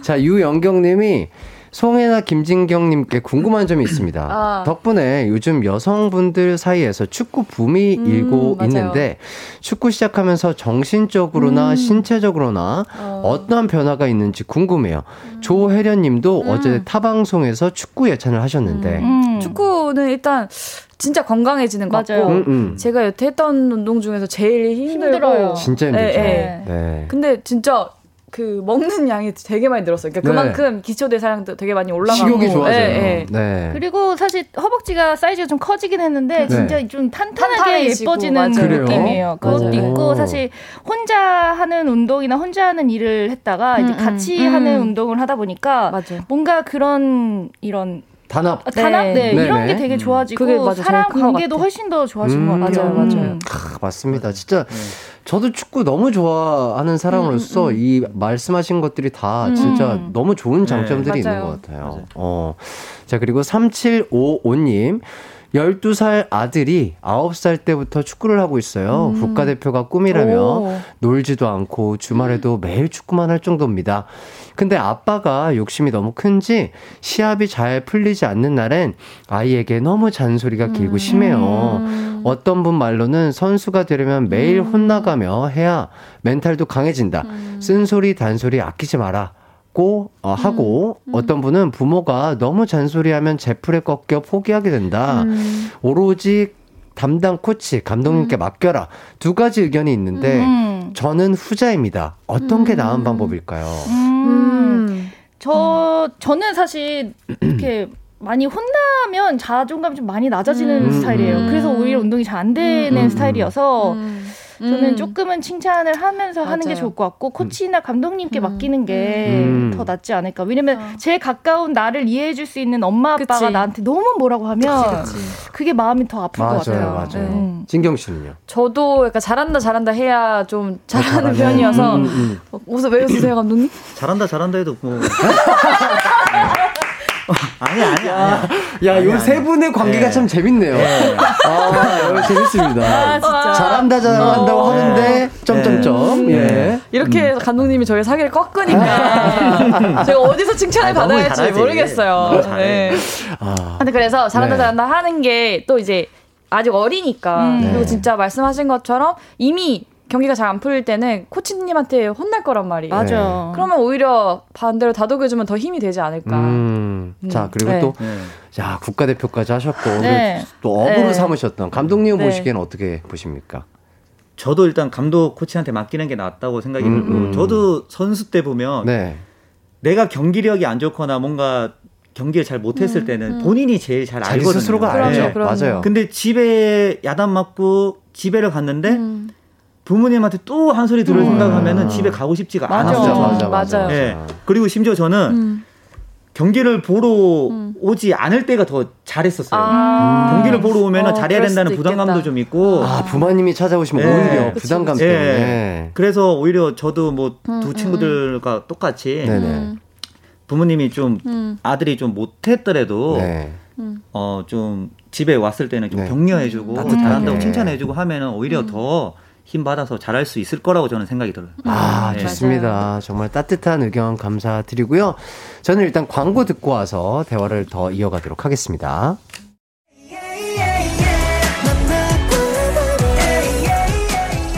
자, 유영경 님이 송혜나 김진경님께 궁금한 점이 있습니다. 아. 덕분에 요즘 여성분들 사이에서 축구 붐이 음, 일고 맞아요. 있는데 축구 시작하면서 정신적으로나 음. 신체적으로나 어. 떤 변화가 있는지 궁금해요. 음. 조혜련님도 음. 어제 타방송에서 축구 예찬을 하셨는데
음. 축구는 일단 진짜 건강해지는 것 맞아요. 같고 음, 음. 제가 여태 했던 운동 중에서 제일 힘들어요.
진짜 힘들죠. 네, 네.
네. 근데 진짜 그 먹는 양이 되게 많이 늘었어요. 그러니까 네. 그만큼 기초 대사량도 되게 많이 올라가고
식욕이 좋아져요. 네,
네. 그리고 사실 허벅지가 사이즈가 좀 커지긴 했는데 네. 진짜 좀 탄탄하게 예뻐지는 그 느낌이에요. 그것도 있고 사실 혼자 하는 운동이나 혼자 하는 일을 했다가 음, 이제 같이 음. 하는 운동을 하다 보니까 맞아요. 뭔가 그런 이런
단합.
아, 단합, 네. 네. 이런 게 되게 좋아지고 그게 맞아, 사람 관계도 훨씬 더 좋아진 음, 것 같아요.
맞아요, 맞아요.
아, 맞습니다. 진짜 네. 저도 축구 너무 좋아하는 사람으로서 음, 음. 음. 이 말씀하신 것들이 다 음. 진짜 너무 좋은 네. 장점들이 네. 있는 것 같아요. 맞아요. 어. 자, 그리고 3755님. 12살 아들이 9살 때부터 축구를 하고 있어요. 음. 국가대표가 꿈이라며 오. 놀지도 않고 주말에도 매일 축구만 할 정도입니다. 근데 아빠가 욕심이 너무 큰지 시합이 잘 풀리지 않는 날엔 아이에게 너무 잔소리가 길고 음. 심해요. 어떤 분 말로는 선수가 되려면 매일 음. 혼나가며 해야 멘탈도 강해진다. 음. 쓴소리, 단소리 아끼지 마라. 고 어, 하고 음, 음. 어떤 분은 부모가 너무 잔소리하면 제풀에 꺾여 포기하게 된다. 음. 오로지 담당 코치 감독님께 음. 맡겨라 두 가지 의견이 있는데 음. 저는 후자입니다. 어떤 게 나은 방법일까요?
저 저는 사실 이렇게 많이 혼나면 자존감이 좀 많이 낮아지는 스타일이에요. 그래서 오히려 운동이 잘 안 되는 스타일이어서. 저는 음. 조금은 칭찬을 하면서 맞아요. 하는 게 좋을 것 같고 코치나 감독님께 음. 맡기는 게더 음. 낫지 않을까. 왜냐면 어. 제일 가까운 나를 이해해 줄 수 있는 엄마 아빠가 그치. 나한테 너무 뭐라고 하면 그치, 그치. 그게 마음이 더 아플 맞아요, 것 같아요.
맞아요. 네. 진경 씨는요?
저도 약간 잘한다 잘한다 해야 좀 잘하는 편이어서 웃어 왜 웃으세요 감독님?
잘한다 잘한다 해도 뭐 아니 아니
야, 야, 요 세 분의 관계가 네. 참 재밌네요. 네. 아, 재밌습니다. 아, 잘한다 잘한다고 어, 하는데 네. 점점점. 네. 예.
이렇게 음. 감독님이 저희 사기를 꺾으니까 제가 어디서 칭찬을 아, 받아야 할지 모르겠어요. 네. 아. 근데 그래서 잘한다 네. 잘한다 하는 게 또 이제 아직 어리니까 음. 그리고 진짜 말씀하신 것처럼 이미 경기가 잘 안 풀릴 때는 코치님한테 혼날 거란 말이에요.
맞아. 네.
그러면 오히려 반대로 다독여주면 더 힘이 되지 않을까.
음. 음. 자, 그리고 네. 또, 네. 자, 국가대표까지 하셨고, 네. 또 업으로 네. 삼으셨던 감독님 네. 보시기에는 어떻게 보십니까?
저도 일단 감독 코치한테 맡기는 게 낫다고 생각이 음, 들고, 음. 저도 선수 때 보면, 내가 경기력이 안 좋거나 뭔가 경기를 잘 못했을 음, 때는 본인이 제일 잘 알거든요.
스스로가 알죠. 맞아요.
근데 집에 야단 맞고 집에를 갔는데, 부모님한테 또 한 소리 들을 음. 생각하면은 집에 가고 싶지가 않아요.
맞아, 맞아, 맞아요. 네.
그리고 심지어 저는 음. 경기를 보러 음. 오지 않을 때가 더 잘했었어요. 아~ 경기를 보러 오면 어, 잘해야 된다는 부담감도 좀 있고.
아, 부모님이 찾아오시면 네. 오히려 부담감 때문에. 네.
그래서 오히려 저도 뭐두 음, 음, 친구들과 똑같이 음. 부모님이 좀 아들이 좀 못했더라도 네. 어, 좀 집에 왔을 때는 좀 네. 격려해주고 잘한다고 칭찬해주고 하면은 오히려 더 힘 받아서 잘할 수 있을 거라고 저는 생각이 들어요.
아, 네. 좋습니다. 맞아요. 정말 따뜻한 의견 감사드리고요. 저는 일단 광고 듣고 와서 대화를 더 이어가도록 하겠습니다.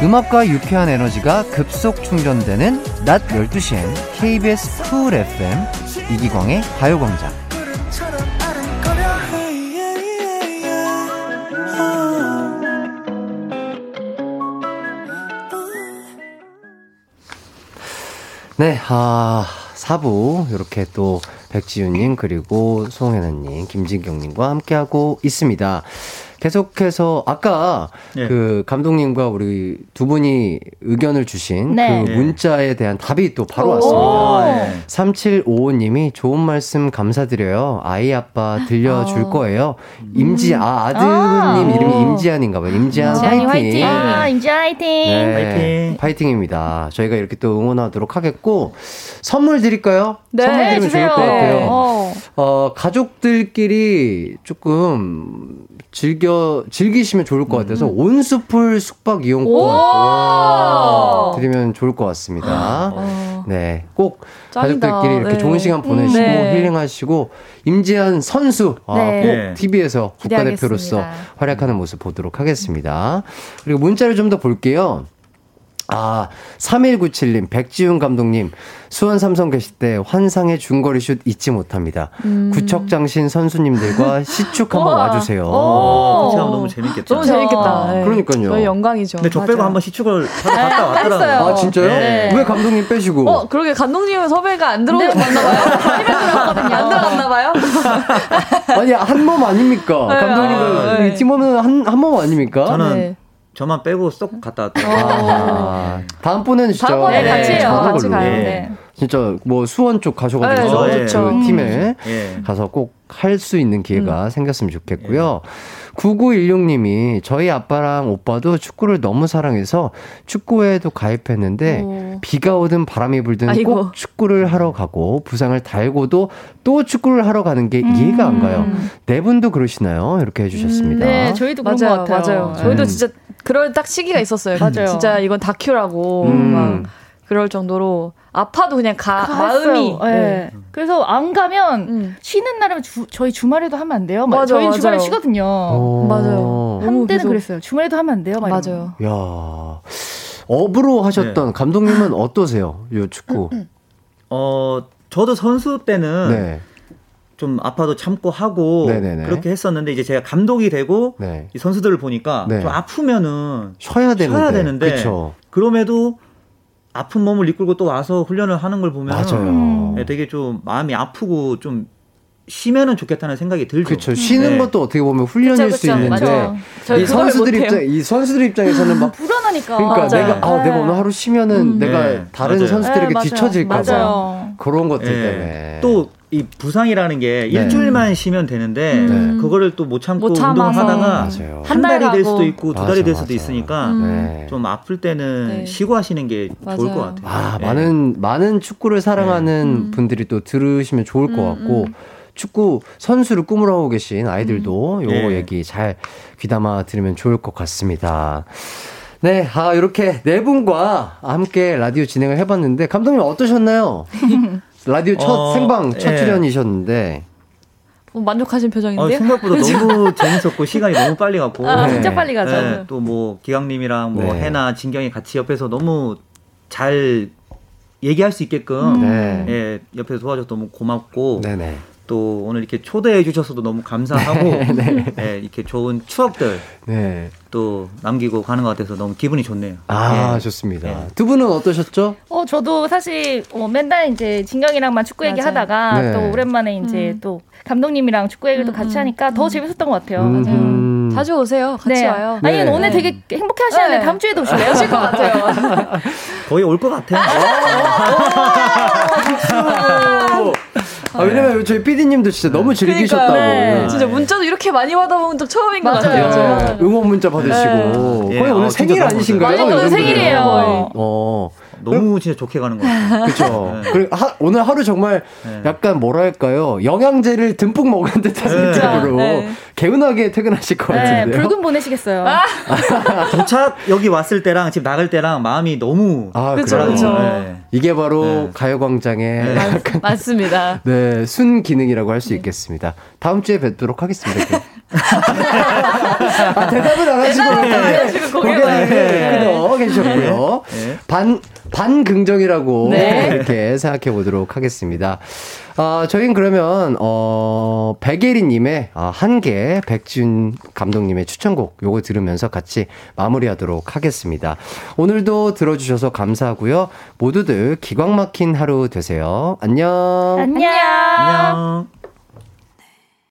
음악과 유쾌한 에너지가 급속 충전되는 낮 12시엔 KBS 쿨 FM 이기광의 가요광장. 네, 아, 4부, 이렇게 또 백지윤님, 그리고 송혜나님, 김진경님과 함께하고 있습니다. 계속해서 아까 네. 그 감독님과 우리 두 분이 의견을 주신 네. 그 문자에 대한 답이 또 바로 왔습니다. 네. 3755님이 좋은 말씀 감사드려요. 아이 아빠 들려줄 어. 거예요. 임지 아 아드님 아. 이름이 임지한인가 봐요. 임지한 파이팅.
화이팅. 아, 임지한 화이팅. 네.
파이팅. 파이팅입니다. 저희가 이렇게 또 응원하도록 하겠고 선물 드릴까요?
네,
선물 드리면
주세요.
좋을 것 같아요. 어. 어, 가족들끼리 조금 즐겨, 즐기시면 좋을 것 같아서 음. 온수풀 숙박 이용권 드리면 좋을 것 같습니다. 어. 네. 꼭 짱이다. 가족들끼리 이렇게 네. 좋은 시간 보내시고 네. 힐링하시고 임지한 선수 아, 네. 꼭 TV에서 국가대표로서 활약하는 모습 보도록 하겠습니다. 그리고 문자를 좀 더 볼게요. 아, 3197님, 백지훈 감독님, 수원 삼성 계실 때 환상의 중거리 슛 잊지 못합니다. 음. 구척장신 선수님들과 시축 한번 와주세요.
어, 시축 너무 재밌겠죠.
너무 재밌겠다.
네. 그러니까요.
저희 영광이죠.
근데 저 빼고 한번 시축을 하러 갔다 왔더라고요.
아, 진짜요? 네. 왜 감독님 빼시고?
어, 그러게 감독님은 섭외가 안 들어갔나 봐요. 안 들어갔나 봐요.
아니, 한 몸 아닙니까? 네. 감독님은 네. 팀원은 한, 한 몸 아닙니까?
저는 네. 저만 빼고 쏙 갔다 왔더라고요. 아,
다음번에는 진짜
다음번에 네, 같이 해요. 같이 가요. 네.
진짜 뭐 수원 쪽 가셔가지고 네, 그 팀에 음. 가서 꼭 할 수 있는 기회가 음. 생겼으면 좋겠고요. 9916님이 저희 아빠랑 오빠도 축구를 너무 사랑해서 축구회에도 가입했는데 오. 비가 오든 바람이 불든 아이고. 꼭 축구를 하러 가고 부상을 달고도 또 축구를 하러 가는 게 음. 이해가 안 가요. 네 분도 그러시나요? 이렇게 해주셨습니다.
음, 네, 저희도 그런 맞아요, 것 같아요.
맞아요. 저희도 음. 진짜 그럴 딱 시기가 있었어요. 맞아요. 진짜 이건 다큐라고 음. 막 그럴 정도로 아파도 그냥 가 갔어요. 마음이. 네. 네.
그래서 안 가면 음. 쉬는 날은 주, 저희 주말에도 하면 안 돼요. 맞아, 저희 주말에 쉬거든요. 오.
맞아요.
한때는 계속... 그랬어요. 주말에도 하면 안 돼요.
맞아요.
야 업으로 하셨던 네. 감독님은 어떠세요? 요 축구.
어 저도 선수 때는 네. 좀 아파도 참고 하고 네네네. 그렇게 했었는데 이제 제가 감독이 되고 네. 이 선수들을 보니까 네. 좀 아프면은
쉬어야 되는데,
쉬어야 되는데 그쵸. 그럼에도 아픈 몸을 이끌고 또 와서 훈련을 하는 걸 보면 맞아요. 네, 되게 좀 마음이 아프고 좀 쉬면은 좋겠다는 생각이 들죠.
그렇죠. 쉬는 네. 것도 어떻게 보면 훈련일 그쵸, 그쵸. 수 있는데 이 선수들 입장 이 선수들 입장에서는 막
불안하니까.
그러니까 맞아요. 내가 아 네. 내가 오늘 하루 쉬면은 음. 내가 네. 다른 맞아요. 선수들에게 네, 뒤처질까 봐 그런 것들 네. 때문에
또 이 부상이라는 게 네. 일주일만 쉬면 되는데 음. 그거를 또 못 참고 못 운동을 하다가 맞아요. 한 달이 될 수도 있고 두 달이 될 수도. 있으니까 음. 좀 아플 때는 네. 쉬고 하시는 게 맞아요. 좋을 것 같아요.
아, 네. 많은 많은 축구를 사랑하는 네. 분들이 또 들으시면 좋을 것 음, 같고 음. 축구 선수를 꿈으로 하고 계신 아이들도 음. 요 네. 얘기 잘 귀담아 들으면 좋을 것 같습니다. 네, 아, 이렇게 네 분과 함께 라디오 진행을 해봤는데, 감독님 어떠셨나요? 라디오 첫 어, 생방 첫 예. 출연이셨는데
어, 만족하신 표정인데요?
어, 생각보다 너무 재밌었고 시간이 너무 빨리 갔고
아, 네. 진짜 빨리 가죠. 네,
또뭐 기강님이랑 뭐 네. 해나 진경이 같이 옆에서 너무 잘 얘기할 수 있게끔 음. 네. 예, 옆에서 도와줘서 너무 고맙고 네네. 또 오늘 이렇게 초대해 주셔서도 너무 감사하고 네, 네. 네, 이렇게 좋은 추억들 네. 또 남기고 가는 것 같아서 너무 기분이 좋네요.
아 네. 좋습니다. 네. 두 분은 어떠셨죠?
어 저도 사실 어, 맨날 이제 진경이랑만 축구 얘기하다가 네. 또 오랜만에 이제 음. 또 감독님이랑 축구 얘기를 또 같이 음. 하니까 더 재밌었던 것 같아요. 음.
맞아요. 자주 오세요. 같이 와요.
아니 오늘 되게 행복해 하시는데 다음 주에도 오실래요?
오실 것 같아요.
거의 올 것 같아요.
아, 왜냐면 저희 PD님도 진짜 너무 즐기셨다고. 그러니까,
네. 진짜 문자도 이렇게 많이 받아본 적 처음인 것 같아요.
네. 응원 문자 받으시고. 네. 거의 오늘 아, 생일 아니신가요?
맞아요. 오늘 생일이에요. 어.
너무 진짜 좋게 가는 것 같아요.
그렇죠. 네. 그리고 하, 오늘 하루 정말 네. 약간 뭐랄까요 영양제를 듬뿍 먹은 듯한 네. 느낌으로 네. 개운하게 퇴근하실 것 네, 같은데요.
붉은 보내시겠어요. 아.
도착 여기 왔을 때랑 집 나갈 때랑 마음이 너무
아, 그렇죠. 네. 이게 바로 가요광장의
약간 맞습니다.
네, 순 기능이라고 할 수 있겠습니다. 다음 주에 뵙도록 하겠습니다. 아, 대답을 안 하시고 고개를 끄덕 계셨고요. 반 반긍정이라고 네. 이렇게 생각해 보도록 하겠습니다. 어, 저희는 그러면, 어, 백예리 님의 어, 한계, 백지훈 감독님의 추천곡 요거 들으면서 같이 마무리하도록 하겠습니다. 오늘도 들어 주셔서 감사하고요. 모두들 기광 막힌 하루 되세요. 안녕.
안녕. 안녕.